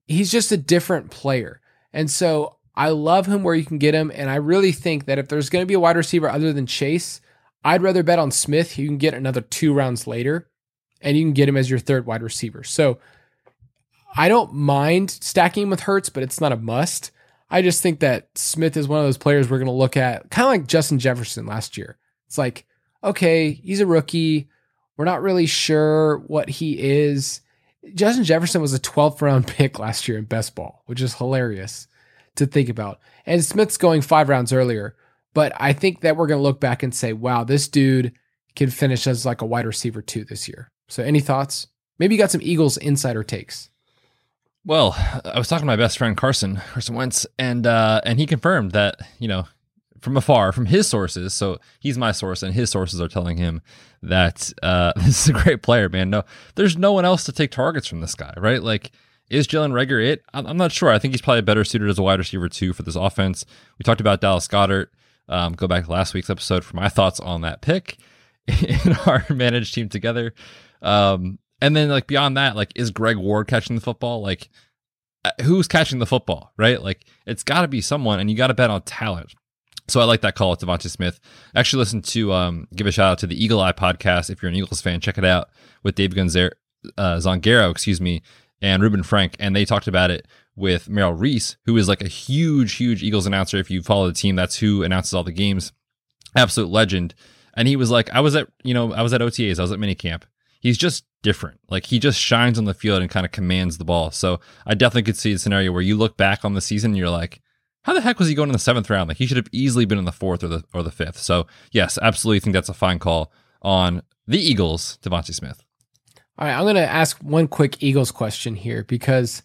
[SPEAKER 2] he's just a different player. And so I love him where you can get him. And I really think that if there's going to be a wide receiver other than Chase, I'd rather bet on Smith. You can get another two rounds later and you can get him as your third wide receiver. So I don't mind stacking with Hurts, but it's not a must. I just think that Smith is one of those players we're going to look at, kind of like Justin Jefferson last year. It's like, okay, he's a rookie. We're not really sure what he is. Justin Jefferson was a 12th round pick last year in best ball, which is hilarious to think about. And Smith's going five rounds earlier, but I think that we're going to look back and say, wow, this dude can finish as like a wide receiver two this year. So, any thoughts? Maybe you got some Eagles insider takes.
[SPEAKER 3] Well, I was talking to my best friend Carson, Carson Wentz, and uh, and he confirmed that you know from afar, from his sources. So he's my source, and his sources are telling him that uh, this is a great player, man. No, there's no one else to take targets from this guy, right? Like is Jalen Reagor it? I'm not sure. I think he's probably better suited as a wide receiver too for this offense. We talked about Dallas Goedert. Um, go back to last week's episode for my thoughts on that pick in our managed team together. Um, and then like beyond that, like is Greg Ward catching the football? Like uh, who's catching the football, right? Like it's got to be someone, and you got to bet on talent. So I like that call with DeVonta Smith. Actually, listen to um, give a shout out to the Eagle Eye podcast. If you're an Eagles fan, check it out with Dave Gonzer, uh, Zangaro, excuse me, and Reuben Frank, and they talked about it with Merrill Reese, who is like a huge, huge Eagles announcer. If you follow the team, that's who announces all the games. Absolute legend. And he was like, I was at, you know, I was at OTAs, I was at minicamp. He's just different. Like he just shines on the field and kind of commands the ball. So I definitely could see a scenario where you look back on the season and you're like, how the heck was he going in the seventh round? Like he should have easily been in the fourth or the or the fifth. So yes, absolutely think that's a fine call on the Eagles, DeVonta Smith.
[SPEAKER 2] All right, I'm going to ask one quick Eagles question here because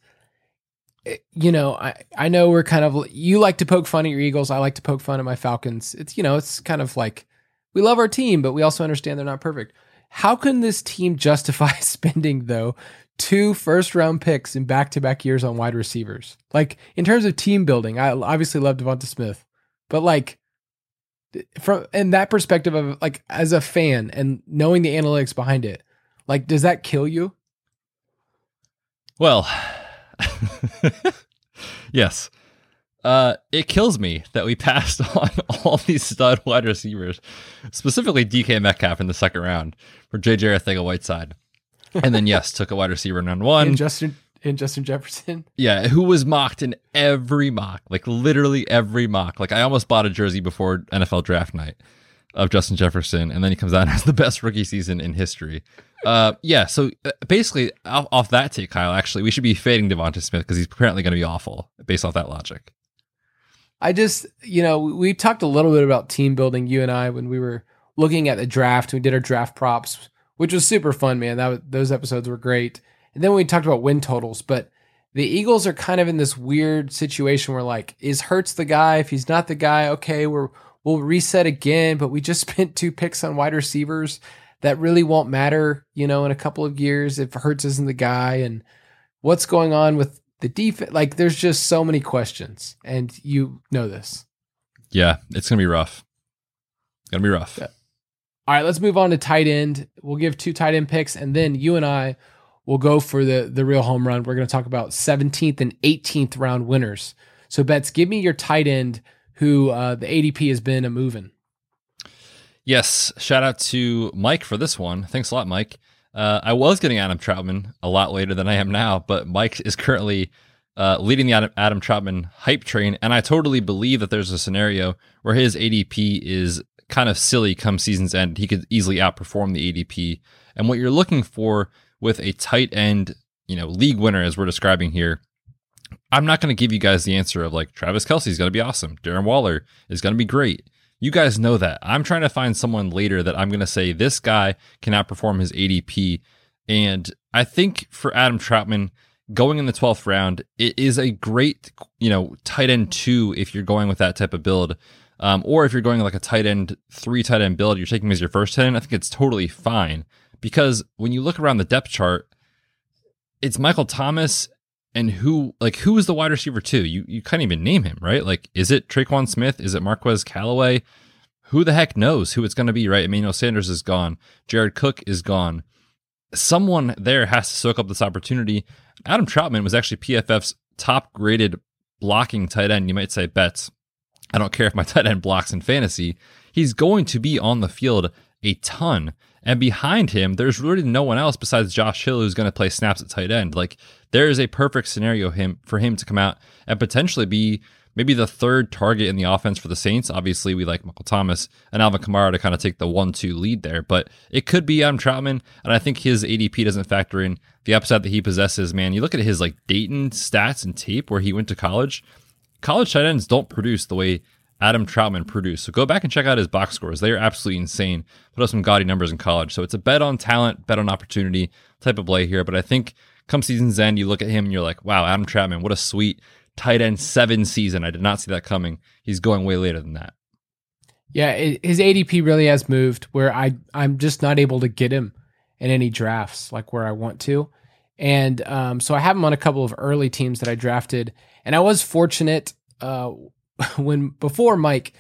[SPEAKER 2] eh, you know, I I know we're kind of you like to poke fun at your Eagles, I like to poke fun at my Falcons. It's you know, it's kind of like we love our team, but we also understand they're not perfect. How can this team justify spending though two first round picks in back to back years on wide receivers? Like in terms of team building, I obviously love DeVonta Smith, but like from in that perspective of like as a fan and knowing the analytics behind it, like, does that kill you?
[SPEAKER 3] Well, yes. Uh, it kills me that we passed on all these stud wide receivers, specifically DK Metcalf in the second round for JJ Arcega-Whiteside. And then, yes, took a wide receiver in round one.
[SPEAKER 2] And Justin and Justin Jefferson.
[SPEAKER 3] Yeah, who was mocked in every mock, like literally every mock. Like I almost bought a jersey before NFL draft night of Justin Jefferson, and then he comes out as the best rookie season in history. Uh, yeah. So uh, basically, off, off that take, Kyle, actually, we should be fading DeVonta Smith because he's apparently going to be awful based off that logic.
[SPEAKER 2] I just, you know, we talked a little bit about team building, you and I, when we were looking at the draft. We did our draft props, which was super fun, man. That was, those episodes were great. And then we talked about win totals, but the Eagles are kind of in this weird situation where like, is Hurts the guy? If he's not the guy, okay, we're we'll reset again, but we just spent two picks on wide receivers that really won't matter, you know, in a couple of years if Hurts isn't the guy and what's going on with the defense. Like there's just so many questions and you know this.
[SPEAKER 3] Yeah, it's to be rough. To be rough. Yeah.
[SPEAKER 2] All right, let's move on to tight end. We'll give two tight end picks and then you and I will go for the the real home run. We're to talk about 17th and 18th round winners. So Betts, give me your tight end who uh, the ADP has been a moving.
[SPEAKER 3] Yes, shout out to Mike for this one. Thanks a lot, Mike. Uh, I was getting Adam Trautman a lot later than I am now, but Mike is currently uh, leading the Adam, Adam Trautman hype train, and I totally believe that there's a scenario where his ADP is kind of silly come season's end. He could easily outperform the ADP, and what you're looking for with a tight end, you know, league winner as we're describing here I'm not going to give you guys the answer of like Travis Kelce is going to be awesome. Darren Waller is going to be great. You guys know that. I'm trying to find someone later that I'm going to say this guy cannot perform his ADP. And I think for Adam Trautman, going in the 12th round, it is a great, you know, tight end two if you're going with that type of build. Um, or if you're going like a tight end three tight end build, you're taking him as your first tight end. I think it's totally fine because when you look around the depth chart, it's Michael Thomas and who like who is the wide receiver too? You you can't even name him, right? Like, is it Tre'Quan Smith? Is it Marquez Callaway? Who the heck knows who it's going to be, right? Emmanuel Sanders is gone. Jared Cook is gone. Someone there has to soak up this opportunity. Adam Trautman was actually PFF's top graded blocking tight end. You might say Betts. I don't care if my tight end blocks in fantasy. He's going to be on the field a ton. And behind him, there's really no one else besides Josh Hill who's going to play snaps at tight end. Like there is a perfect scenario him for him to come out and potentially be maybe the third target in the offense for the Saints. Obviously, we like Michael Thomas and Alvin Kamara to kind of take the one-two lead there, but it could be Adam Trautman, and I think his ADP doesn't factor in the upside that he possesses. Man, you look at his like Dayton stats and tape where he went to college. College tight ends don't produce the way Adam Trautman produced. So go back and check out his box scores. They are absolutely insane. Put up some gaudy numbers in college. So it's a bet on talent, bet on opportunity type of play here. But I think come season's end, you look at him and you're like, wow, Adam Trautman, what a sweet tight end seven season. I did not see that coming. He's going way later than that.
[SPEAKER 2] Yeah, his ADP really has moved where I I'm just not able to get him in any drafts like where I want to. And um, so I have him on a couple of early teams that I drafted, and I was fortunate uh, when before Mike,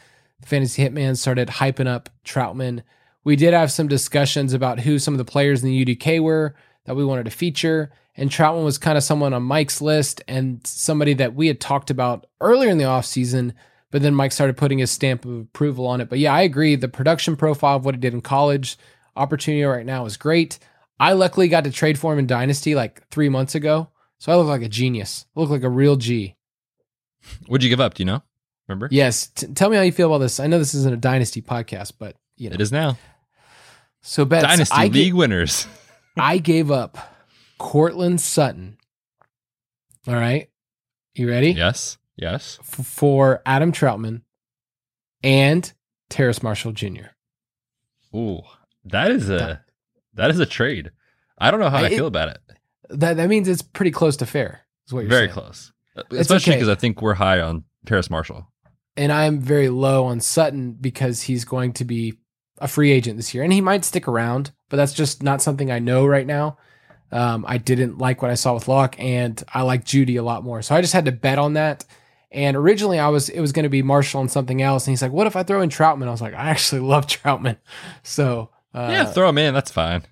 [SPEAKER 2] Fantasy Hitman, started hyping up Trautman, We did have some discussions about who some of the players in the UDK were that we wanted to feature, and Trautman was kind of someone on Mike's list and somebody that we had talked about earlier in the offseason, but then Mike started putting his stamp of approval on it. But yeah, I agree. The production profile of what he did in college, opportunity right now is great. I luckily got to trade for him in Dynasty like three months ago. So I look like a genius. I look like a real G.
[SPEAKER 3] What'd you give up? Do you know? Remember?
[SPEAKER 2] Yes. T- tell me how you feel about this. I know this isn't a Dynasty podcast, but you know.
[SPEAKER 3] It is now.
[SPEAKER 2] So, Betts,
[SPEAKER 3] Dynasty
[SPEAKER 2] I
[SPEAKER 3] League winners.
[SPEAKER 2] I gave up Courtland Sutton. All right. You ready?
[SPEAKER 3] Yes. Yes.
[SPEAKER 2] F- for Adam Trautman and Terrace Marshall Jr.
[SPEAKER 3] Ooh, that is a that is a trade. I don't know how I, I feel about it.
[SPEAKER 2] That that means it's pretty close to fair. Is what you're
[SPEAKER 3] very
[SPEAKER 2] saying.
[SPEAKER 3] close, especially because okay. I think we're high on Terrace Marshall,
[SPEAKER 2] and I'm very low on Sutton because he's going to be a free agent this year, and he might stick around, but that's just not something I know right now. Um, I didn't like what I saw with Lock, and I like Jeudy a lot more. So I just had to bet on that. And originally, I was it was going to be Marshall and something else. And he's like, "What if I throw in Trautman?" I was like, "I actually love Trautman," So
[SPEAKER 3] uh, yeah, throw him in. That's fine.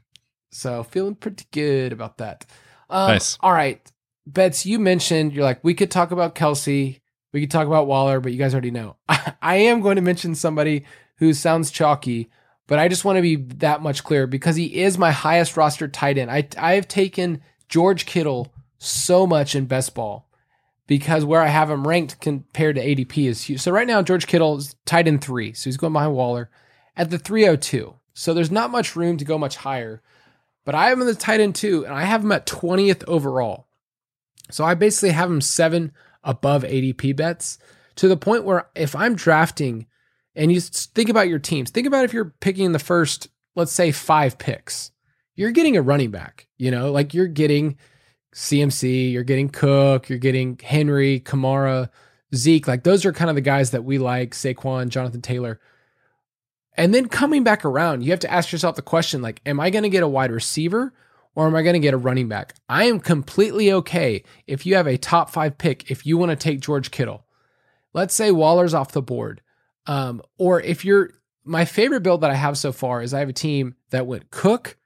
[SPEAKER 2] So feeling pretty good about that. Um,
[SPEAKER 3] nice.
[SPEAKER 2] All right, Betts. You mentioned you're like we could talk about Kelce. We could talk about Waller, but you guys already know. I am going to mention somebody who sounds chalky, but I just want to be that much clearer because he is my highest roster tight end. I I have taken George Kittle so much in best ball because where I have him ranked compared to ADP is huge. So right now George Kittle is tight end three, so he's going behind Waller at the 302. So there's not much room to go much higher. But I have him in the tight end two, and I have him at 20th overall. So I basically have him seven above ADP Betts to the point where if I'm drafting and you think about your teams, think about if you're picking the first, let's say, five picks, you're getting a running back, you know, like you're getting CMC, you're getting Cook, you're getting Henry, Kamara, Zeke. Like those are kind of the guys that we like, Saquon, Jonathan Taylor. And then coming back around, you have to ask yourself the question like, am I going to get a wide receiver or am I going to get a running back? I am completely okay if you have a top five pick, if you want to take George Kittle. Let's say Waller's off the board. Um, or if you're, my favorite build that I have so far is I have a team that went Cook,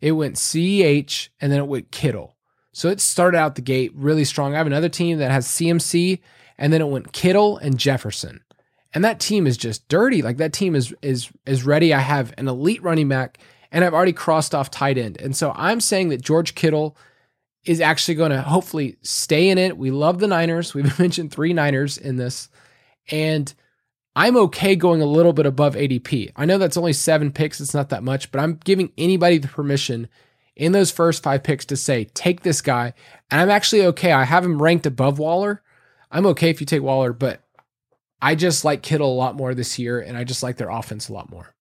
[SPEAKER 2] it went CEH, and then it went Kittle. So it started out the gate really strong. I have another team that has CMC, and then it went Kittle and Jefferson and that team is just dirty. Like that team is is is ready. I have an elite running back, and I've already crossed off tight end. And so I'm saying that George Kittle is actually going to hopefully stay in it. We love the Niners. We've mentioned three Niners in this, and I'm okay going a little bit above ADP. I know that's only seven picks. It's not that much, but I'm giving anybody the permission in those first five picks to say, take this guy. And I'm actually okay. I have him ranked above Waller. I'm okay if you take Waller, but I just like Kittle a lot more this year, and I just like their offense a lot more.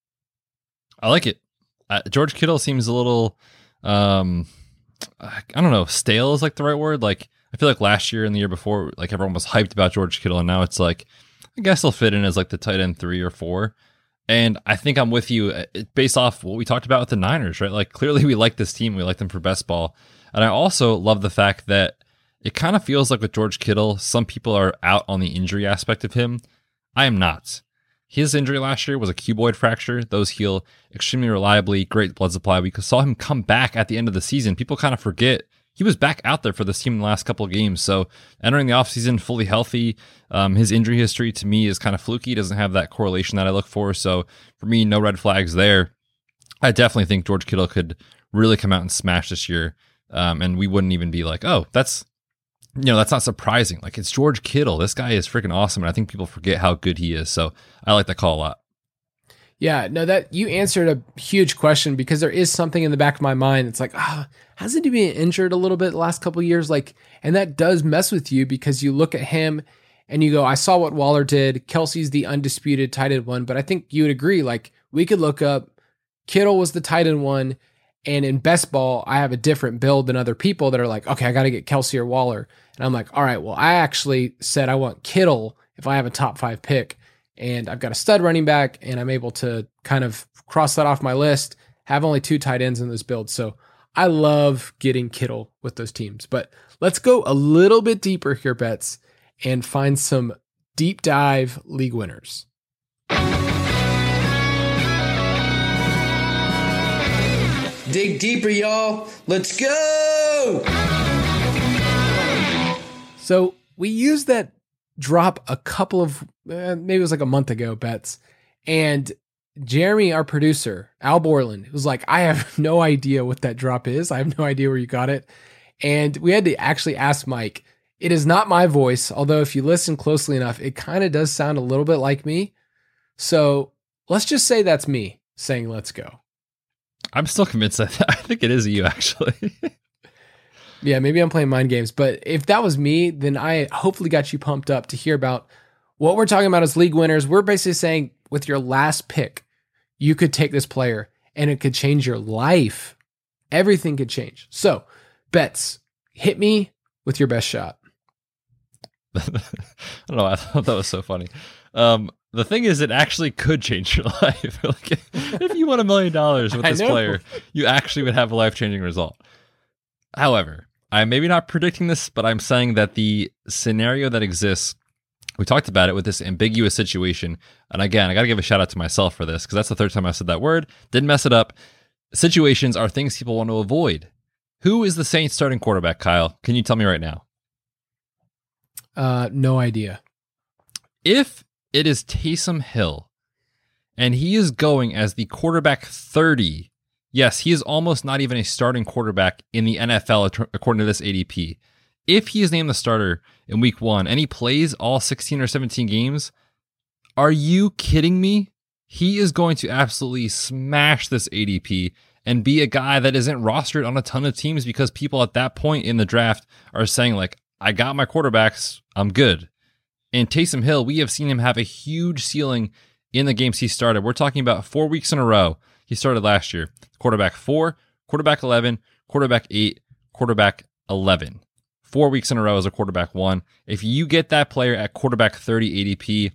[SPEAKER 3] I like it. Uh, George Kittle seems a little, um, I don't know, stale is like the right word. Like I feel like last year and the year before, like everyone was hyped about George Kittle, and now it's like I guess he'll fit in as like the tight end three or four. And I think I'm with you uh, based off what we talked about with the Niners, right? Like clearly we like this team, we like them for best ball, and I also love the fact that it kind of feels like with George Kittle, some people are out on the injury aspect of him. I am not. His injury last year was a cuboid fracture. Those heal extremely reliably, great blood supply. We saw him come back at the end of the season. People kind of forget he was back out there for this team in the last couple of games. So entering the offseason fully healthy, um, his injury history to me is kind of fluky. Doesn't have that correlation that I look for. So for me, no red flags there. I definitely think George Kittle could really come out and smash this year. Um, and we wouldn't even be like, oh, that's you know, that's not surprising. Like it's George Kittle. This guy is freaking awesome. And I think people forget how good he is. So I like that call a lot.
[SPEAKER 2] Yeah, no, that you answered a huge question because there is something in the back of my mind. It's like, oh, hasn't he been injured a little bit the last couple years? Like, and that does mess with you because you look at him and you go, I saw what Waller did. Kelce's the undisputed tight end one, but I think you would agree. Like, we could look up Kittle was the tight end one. And in best ball, I have a different build than other people that are like, okay, I got to get Kelsey or Waller. And I'm like, all right, well, I actually said I want Kittle if I have a top five pick. And I've got a stud running back, and I'm able to kind of cross that off my list, have only two tight ends in this build. So I love getting Kittle with those teams. But let's go a little bit deeper here, Betts, and find some deep dive league winners.
[SPEAKER 4] Dig deeper, y'all. Let's go.
[SPEAKER 2] So we used that drop a couple of, uh, maybe it was like a month ago, Betts. And Jeremy, our producer, Al Borland, was like, I have no idea what that drop is. I have no idea where you got it. And we had to actually ask Mike. It is not my voice, although if you listen closely enough, it kind of does sound a little bit like me. So let's just say that's me saying, let's go.
[SPEAKER 3] I'm still convinced that I think it is you actually.
[SPEAKER 2] yeah, maybe I'm playing mind games, but if that was me, then I hopefully got you pumped up to hear about what we're talking about as league winners. We're basically saying with your last pick, you could take this player and it could change your life. Everything could change. So, Betts, hit me with your best shot.
[SPEAKER 3] I don't know. I thought that was so funny. Um, the thing is, it actually could change your life. like, if you won a million dollars with this player, you actually would have a life changing result. However, I'm maybe not predicting this, but I'm saying that the scenario that exists, we talked about it with this ambiguous situation. And again, I got to give a shout out to myself for this because that's the third time I said that word. Didn't mess it up. Situations are things people want to avoid. Who is the Saints starting quarterback, Kyle? Can you tell me right now?
[SPEAKER 2] Uh, no idea.
[SPEAKER 3] if it is Taysom Hill and he is going as the quarterback 30, yes, he is almost not even a starting quarterback in the NFL according to this ADP. If he is named the starter in week one and he plays all 16 or 17 games, are you kidding me? He is going to absolutely smash this ADP and be a guy that isn't rostered on a ton of teams because people at that point in the draft are saying, like, I got my quarterbacks, I'm good. And Taysom Hill, we have seen him have a huge ceiling in the games he started. We're talking about four weeks in a row. He started last year. Quarterback four, quarterback 11, quarterback eight, quarterback 11. Four weeks in a row as a quarterback one. If you get that player at quarterback 30 ADP,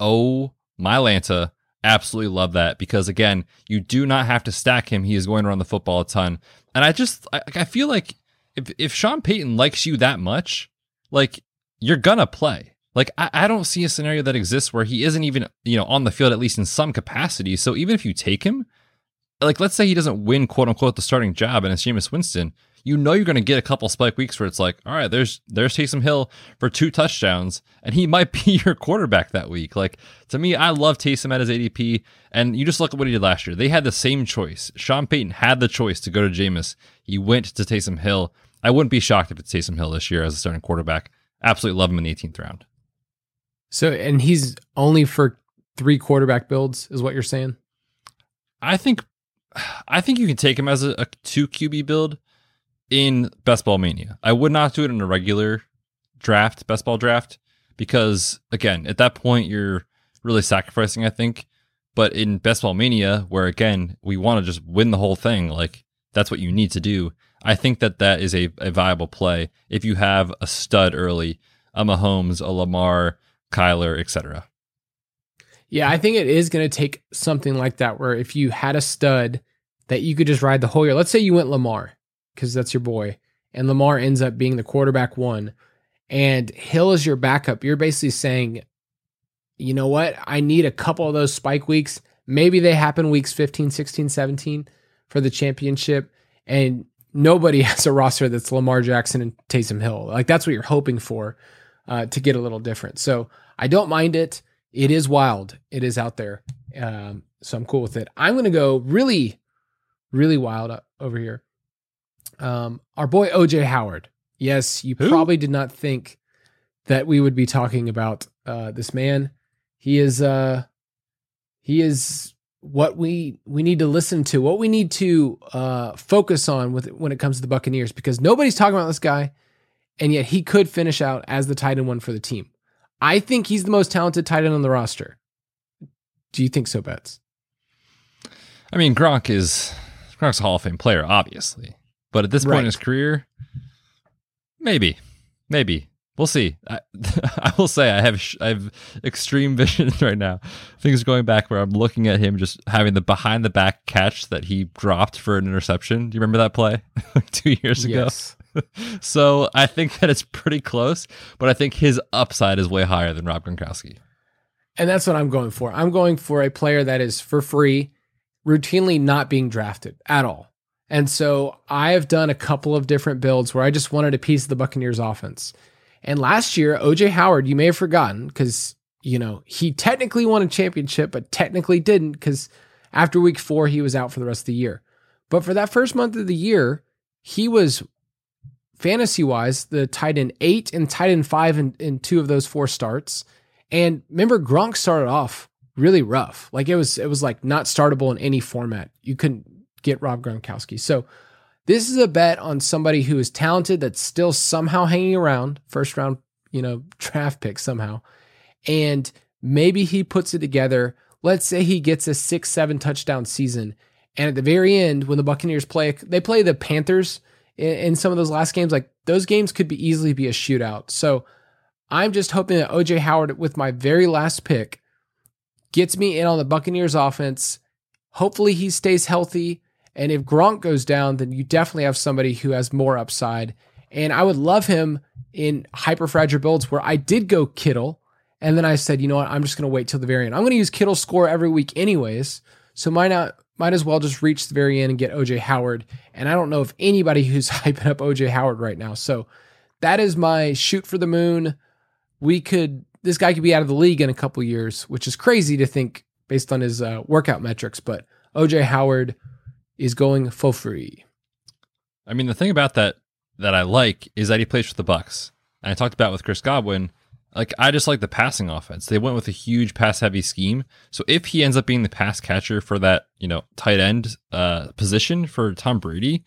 [SPEAKER 3] oh my Lanta, absolutely love that because again, you do not have to stack him. He is going to run the football a ton. And I just I, I feel like if if Sean Payton likes you that much, like you're gonna play. Like I, I don't see a scenario that exists where he isn't even, you know, on the field at least in some capacity. So even if you take him, like let's say he doesn't win quote unquote the starting job and it's Jameis Winston, you know you're going to get a couple spike weeks where it's like, all right, there's there's Taysom Hill for two touchdowns, and he might be your quarterback that week. Like to me, I love Taysom at his ADP, and you just look at what he did last year. They had the same choice. Sean Payton had the choice to go to Jameis. He went to Taysom Hill. I wouldn't be shocked if it's Taysom Hill this year as a starting quarterback. Absolutely love him in the 18th round.
[SPEAKER 2] So, and he's only for three quarterback builds, is what you're saying?
[SPEAKER 3] I think, I think you can take him as a, a two QB build in Best Ball Mania. I would not do it in a regular draft, Best Ball draft, because again, at that point you're really sacrificing, I think. But in Best Ball Mania, where again we want to just win the whole thing, like that's what you need to do. I think that that is a, a viable play if you have a stud early, a Mahomes, a Lamar, Kyler, etc.
[SPEAKER 2] Yeah, I think it is going to take something like that where if you had a stud that you could just ride the whole year. Let's say you went Lamar because that's your boy, and Lamar ends up being the quarterback one, and Hill is your backup. You're basically saying, you know what? I need a couple of those spike weeks. Maybe they happen weeks 15, 16, 17 for the championship. And nobody has a roster that's Lamar Jackson and Taysom Hill. Like that's what you're hoping for uh, to get a little different. So I don't mind it. It is wild. It is out there. Um, so I'm cool with it. I'm going to go really, really wild over here. Um, our boy OJ Howard. Yes, you Who? probably did not think that we would be talking about uh, this man. He is uh, he is what we we need to listen to, what we need to uh, focus on with when it comes to the Buccaneers, because nobody's talking about this guy, and yet he could finish out as the tight end one for the team. I think he's the most talented tight end on the roster. Do you think so, Betts?
[SPEAKER 3] I mean, Gronk is Gronk's a Hall of Fame player, obviously. But at this point in his career, maybe, maybe we'll see. I, I will say I have I have extreme vision right now. Things going back where I'm looking at him just having the behind the back catch that he dropped for an interception. Do you remember that play two years ago? So I think that it's pretty close, but I think his upside is way higher than Rob Gronkowski.
[SPEAKER 2] And that's what I'm going for. I'm going for a player that is for free, routinely not being drafted at all. And so I have done a couple of different builds where I just wanted a piece of the Buccaneers offense. And last year, OJ Howard, you may have forgotten because, you know, he technically won a championship, but technically didn't because after week four, he was out for the rest of the year. But for that first month of the year, he was fantasy wise the tight end eight and tight end five in, in two of those four starts. And remember, Gronk started off really rough. Like it was, it was like not startable in any format. You couldn't get Rob Gronkowski. So this is a bet on somebody who is talented that's still somehow hanging around, first round, you know, draft pick somehow. And maybe he puts it together. Let's say he gets a six, seven touchdown season. And at the very end, when the Buccaneers play, they play the Panthers in, in some of those last games. Like those games could be easily be a shootout. So I'm just hoping that OJ Howard, with my very last pick, gets me in on the Buccaneers offense. Hopefully he stays healthy. And if Gronk goes down, then you definitely have somebody who has more upside. And I would love him in hyper fragile builds where I did go Kittle. And then I said, you know what? I'm just going to wait till the very end. I'm going to use Kittle score every week anyways. So might not, might as well just reach the very end and get OJ Howard. And I don't know if anybody who's hyping up OJ Howard right now. So that is my shoot for the moon. We could this guy could be out of the league in a couple years, which is crazy to think based on his uh, workout metrics. But OJ Howard is going for free.
[SPEAKER 3] I mean, the thing about that that I like is that he plays for the Bucs. And I talked about with Chris Godwin. Like I just like the passing offense. They went with a huge pass heavy scheme. So if he ends up being the pass catcher for that, you know, tight end uh, position for Tom Brady,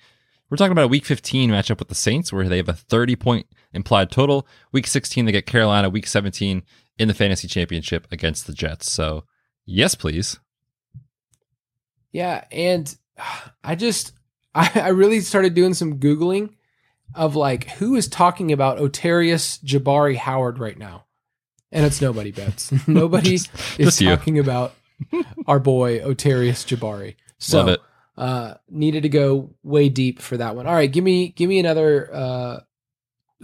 [SPEAKER 3] we're talking about a week 15 matchup with the Saints where they have a 30 point implied total. Week 16 they get Carolina, week 17 in the fantasy championship against the Jets. So, yes, please.
[SPEAKER 2] Yeah, and I just I, I really started doing some googling of like who is talking about Otarius Jabari Howard right now, and it's nobody Betts. nobody
[SPEAKER 3] Just-
[SPEAKER 2] is
[SPEAKER 3] just
[SPEAKER 2] talking about our boy Otarius Jabari. So
[SPEAKER 3] Love it.
[SPEAKER 2] uh needed to go way deep for that one. All right, give me give me another uh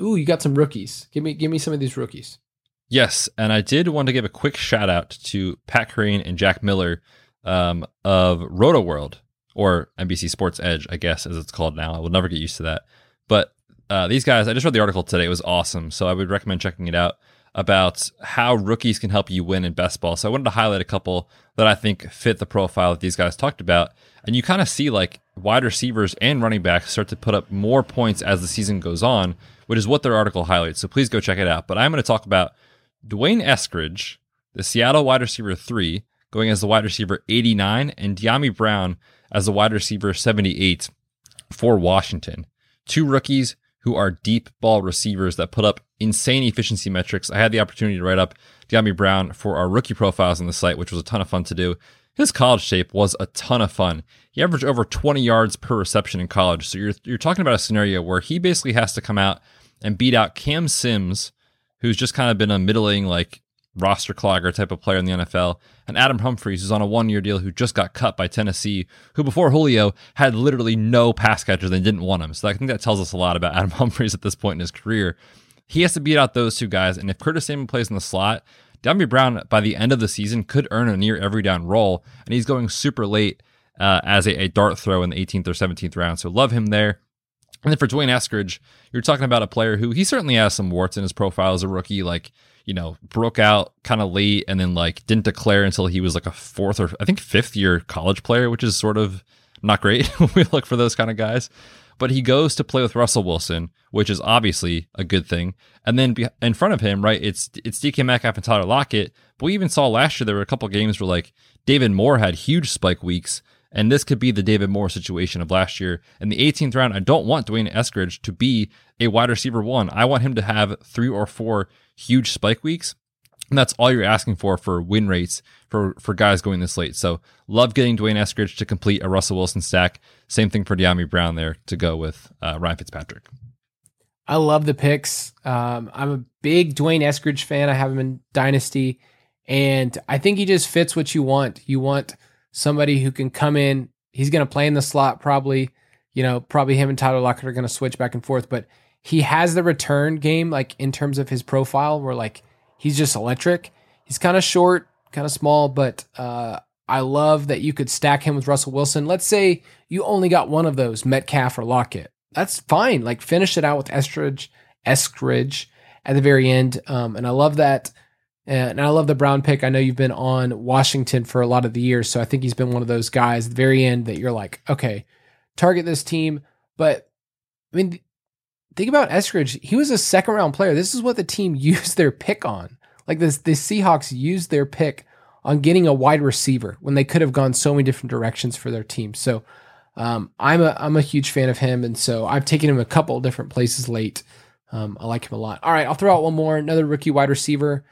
[SPEAKER 2] Ooh, you got some rookies. Give me give me some of these rookies.
[SPEAKER 3] Yes, and I did want to give a quick shout out to Pat Kerrane and Jack Miller um, of Roto World or NBC Sports Edge, I guess as it's called now. I will never get used to that. But uh, these guys, I just read the article today. It was awesome, so I would recommend checking it out about how rookies can help you win in best ball. So I wanted to highlight a couple that I think fit the profile that these guys talked about, and you kind of see like wide receivers and running backs start to put up more points as the season goes on, which is what their article highlights. So please go check it out. But I'm going to talk about D'Wayne Eskridge, the Seattle wide receiver three, going as the wide receiver 89, and Dyami Brown as the wide receiver 78 for Washington. Two rookies who are deep ball receivers that put up insane efficiency metrics. I had the opportunity to write up Dyami Brown for our rookie profiles on the site, which was a ton of fun to do. His college shape was a ton of fun. He averaged over 20 yards per reception in college. So you're you're talking about a scenario where he basically has to come out and beat out Cam Sims, who's just kind of been a middling like roster clogger type of player in the NFL, and Adam Humphries, who's on a one year deal who just got cut by Tennessee, who before Julio had literally no pass catchers and didn't want him. So I think that tells us a lot about Adam Humphries at this point in his career. He has to beat out those two guys, and if Curtis Samuel plays in the slot, Dyami Brown by the end of the season could earn a near every down role, and he's going super late uh, as a, a dart throw in the 18th or 17th round. So love him there. And then for D'Wayne Eskridge, you're talking about a player who he certainly has some warts in his profile as a rookie, like, you know, broke out kind of late and then like didn't declare until he was like a fourth or I think fifth year college player, which is sort of not great when we look for those kind of guys. But he goes to play with Russell Wilson, which is obviously a good thing. And then in front of him, right, it's it's DK Metcalf and Tyler Lockett. But we even saw last year there were a couple games where like David Moore had huge spike weeks, and this could be the David Moore situation of last year. In the 18th round, I don't want D'Wayne Eskridge to be a wide receiver one. I want him to have three or four huge spike weeks. And that's all you're asking for for win rates for, for guys going this late. So love getting D'Wayne Eskridge to complete a Russell Wilson stack. Same thing for Dyami Brown there to go with uh, Ryan Fitzpatrick.
[SPEAKER 2] I love the picks. Um, I'm a big D'Wayne Eskridge fan. I have him in Dynasty, and I think he just fits what you want. You want somebody who can come in. He's going to play in the slot probably. You know, probably him and Tyler Lockett are going to switch back and forth, but he has the return game, like in terms of his profile, where like he's just electric. He's kind of short, kind of small, but uh, I love that you could stack him with Russell Wilson. Let's say you only got one of those, Metcalf or Lockett. That's fine. Like finish it out with Estridge, Eskridge at the very end. Um, and I love that. And I love the Brown pick. I know you've been on Washington for a lot of the years, so I think he's been one of those guys at the very end that you're like, okay, target this team. But I mean, think about Eskridge. He was a second round player. This is what the team used their pick on. Like this, the Seahawks used their pick on getting a wide receiver when they could have gone so many different directions for their team. So um, I'm a I'm a huge fan of him, and so I've taken him a couple different places late. Um, I like him a lot. All right, I'll throw out one more. Another rookie wide receiver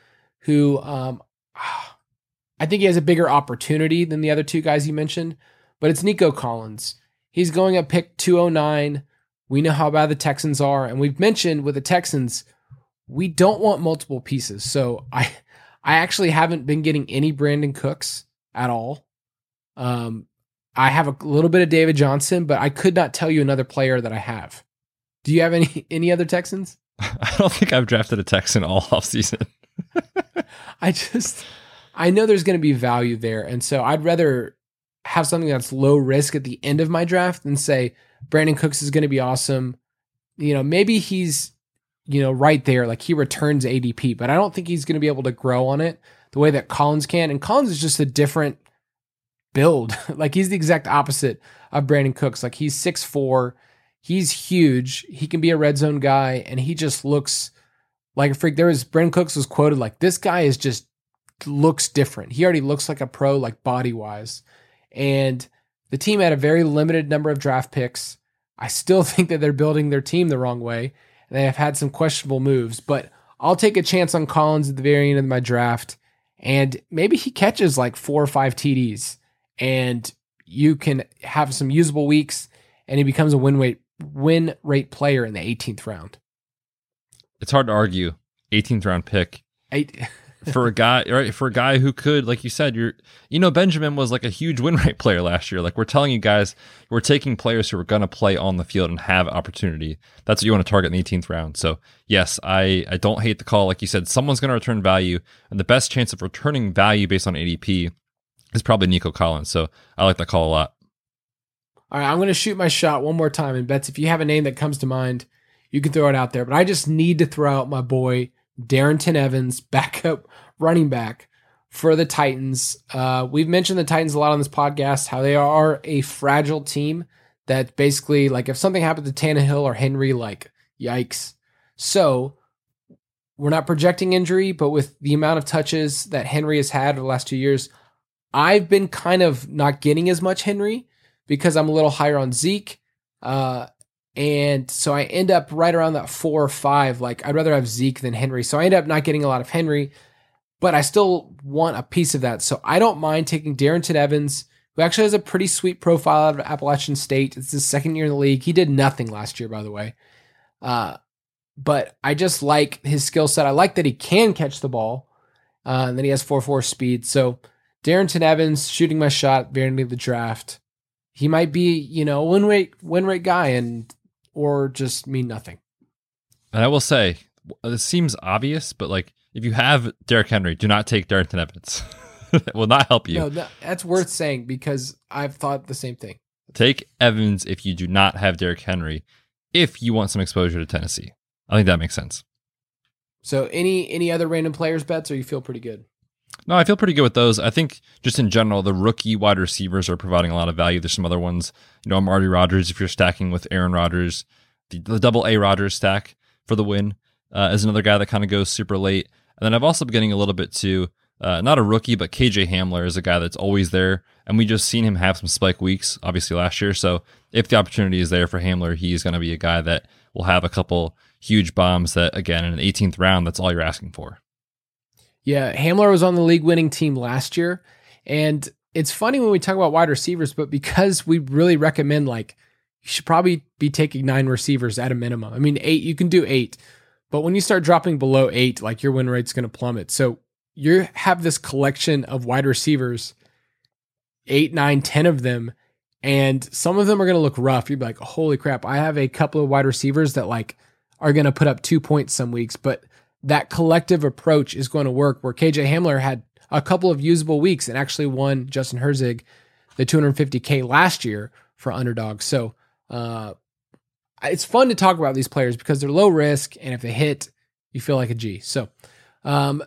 [SPEAKER 2] who um, I think he has a bigger opportunity than the other two guys you mentioned, but it's Nico Collins. He's going at pick 209. We know how bad the Texans are, and we've mentioned with the Texans, we don't want multiple pieces. So I I actually haven't been getting any Brandin Cooks at all. Um, I have a little bit of David Johnson, but I could not tell you another player that I have. Do you have any any other Texans?
[SPEAKER 3] I don't think I've drafted a Texan all offseason.
[SPEAKER 2] I just I know there's going to be value there, and so I'd rather have something that's low risk at the end of my draft than say Brandin Cooks is going to be awesome. You know, maybe he's you know, right there. Like he returns ADP, but I don't think he's going to be able to grow on it the way that Collins can. And Collins is just a different build. like he's the exact opposite of Brandin Cooks. Like he's six four, he's huge. He can be a red zone guy, and he just looks like a freak. There was Brandin Cooks was quoted like this guy is just looks different. He already looks like a pro, like body wise. And the team had a very limited number of draft picks. I still think that they're building their team the wrong way. and They have had some questionable moves, but I'll take a chance on Collins at the very end of my draft. And maybe he catches like four or five TDs and you can have some usable weeks and he becomes a win rate win rate player in the 18th round.
[SPEAKER 3] It's hard to argue. 18th round pick.
[SPEAKER 2] Eight.
[SPEAKER 3] for a guy, right? For a guy who could, like you said, you're, you know, Benjamin was like a huge win rate player last year. Like we're telling you guys, we're taking players who are going to play on the field and have opportunity. That's what you want to target in the 18th round. So yes, I, I don't hate the call. Like you said, someone's going to return value, and the best chance of returning value based on ADP is probably Nico Collins. So I like that call a lot.
[SPEAKER 2] All right, I'm going to shoot my shot one more time. And Betts, if you have a name that comes to mind, you can throw it out there. But I just need to throw out my boy Darrynton Evans, backup running back for the Titans. Uh, we've mentioned the Titans a lot on this podcast, how they are a fragile team that basically, like, if something happened to Tannehill or Henry, like, yikes. So we're not projecting injury, but with the amount of touches that Henry has had over the last two years, I've been kind of not getting as much Henry because I'm a little higher on Zeke. Uh, and so I end up right around that four or five. Like I'd rather have Zeke than Henry. So I end up not getting a lot of Henry, but I still want a piece of that. So I don't mind taking Darrynton Evans, who actually has a pretty sweet profile out of Appalachian State. It's his second year in the league. He did nothing last year, by the way. Uh, but I just like his skill set. I like that he can catch the ball, uh, and then he has four four speed. So Darrynton Evans shooting my shot, very end the draft. He might be, you know, win rate win rate guy, and or just mean nothing.
[SPEAKER 3] And I will say, this seems obvious, but like if you have Derrick Henry, do not take Darrynton Evans. it will not help you.
[SPEAKER 2] No, that's worth saying because I've thought the same thing.
[SPEAKER 3] Take Evans if you do not have Derrick Henry, if you want some exposure to Tennessee. I think that makes sense.
[SPEAKER 2] So any any other random players Betts or you feel pretty good?
[SPEAKER 3] No, I feel pretty good with those. I think just in general, the rookie wide receivers are providing a lot of value. There's some other ones, you know, Amari Rodgers, if you're stacking with Aaron Rodgers, the, the double A Rodgers stack for the win uh, is another guy that kind of goes super late. And then I've also been getting a little bit to uh, not a rookie, but KJ Hamler is a guy that's always there. And we just seen him have some spike weeks, obviously last year. So if the opportunity is there for Hamler, he's going to be a guy that will have a couple huge bombs that, again, in an 18th round, that's all you're asking for.
[SPEAKER 2] Yeah, Hamler was on the league winning team last year. And it's funny when we talk about wide receivers, but because we really recommend, like, you should probably be taking nine receivers at a minimum. I mean, eight, you can do eight, but when you start dropping below eight, like your win rate's going to plummet. So you have this collection of wide receivers, eight, nine, ten of them, and some of them are going to look rough. You'd be like, holy crap, I have a couple of wide receivers that like are going to put up two points some weeks, but that collective approach is going to work where KJ Hamler had a couple of usable weeks and actually won Justin Herzig the 250K last year for underdogs. So uh, it's fun to talk about these players because they're low risk. And if they hit, you feel like a G. So um,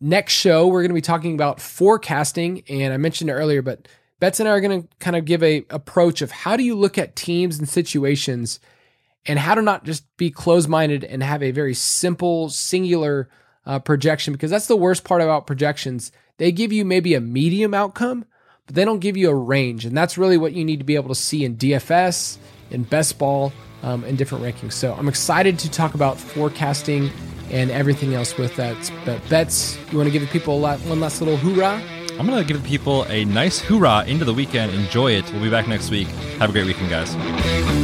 [SPEAKER 2] next show, we're going to be talking about forecasting. And I mentioned it earlier, but Betts and I are going to kind of give a approach of how do you look at teams and situations – and how to not just be closed minded and have a very simple, singular uh, projection, because that's the worst part about projections. They give you maybe a medium outcome, but they don't give you a range. And that's really what you need to be able to see in DFS, in best ball, um, different rankings. So I'm excited to talk about forecasting and everything else with that. But Betts, you want to give the people one last little hoorah?
[SPEAKER 3] I'm going to give the people a nice hoorah into the weekend. Enjoy it. We'll be back next week. Have a great weekend, guys.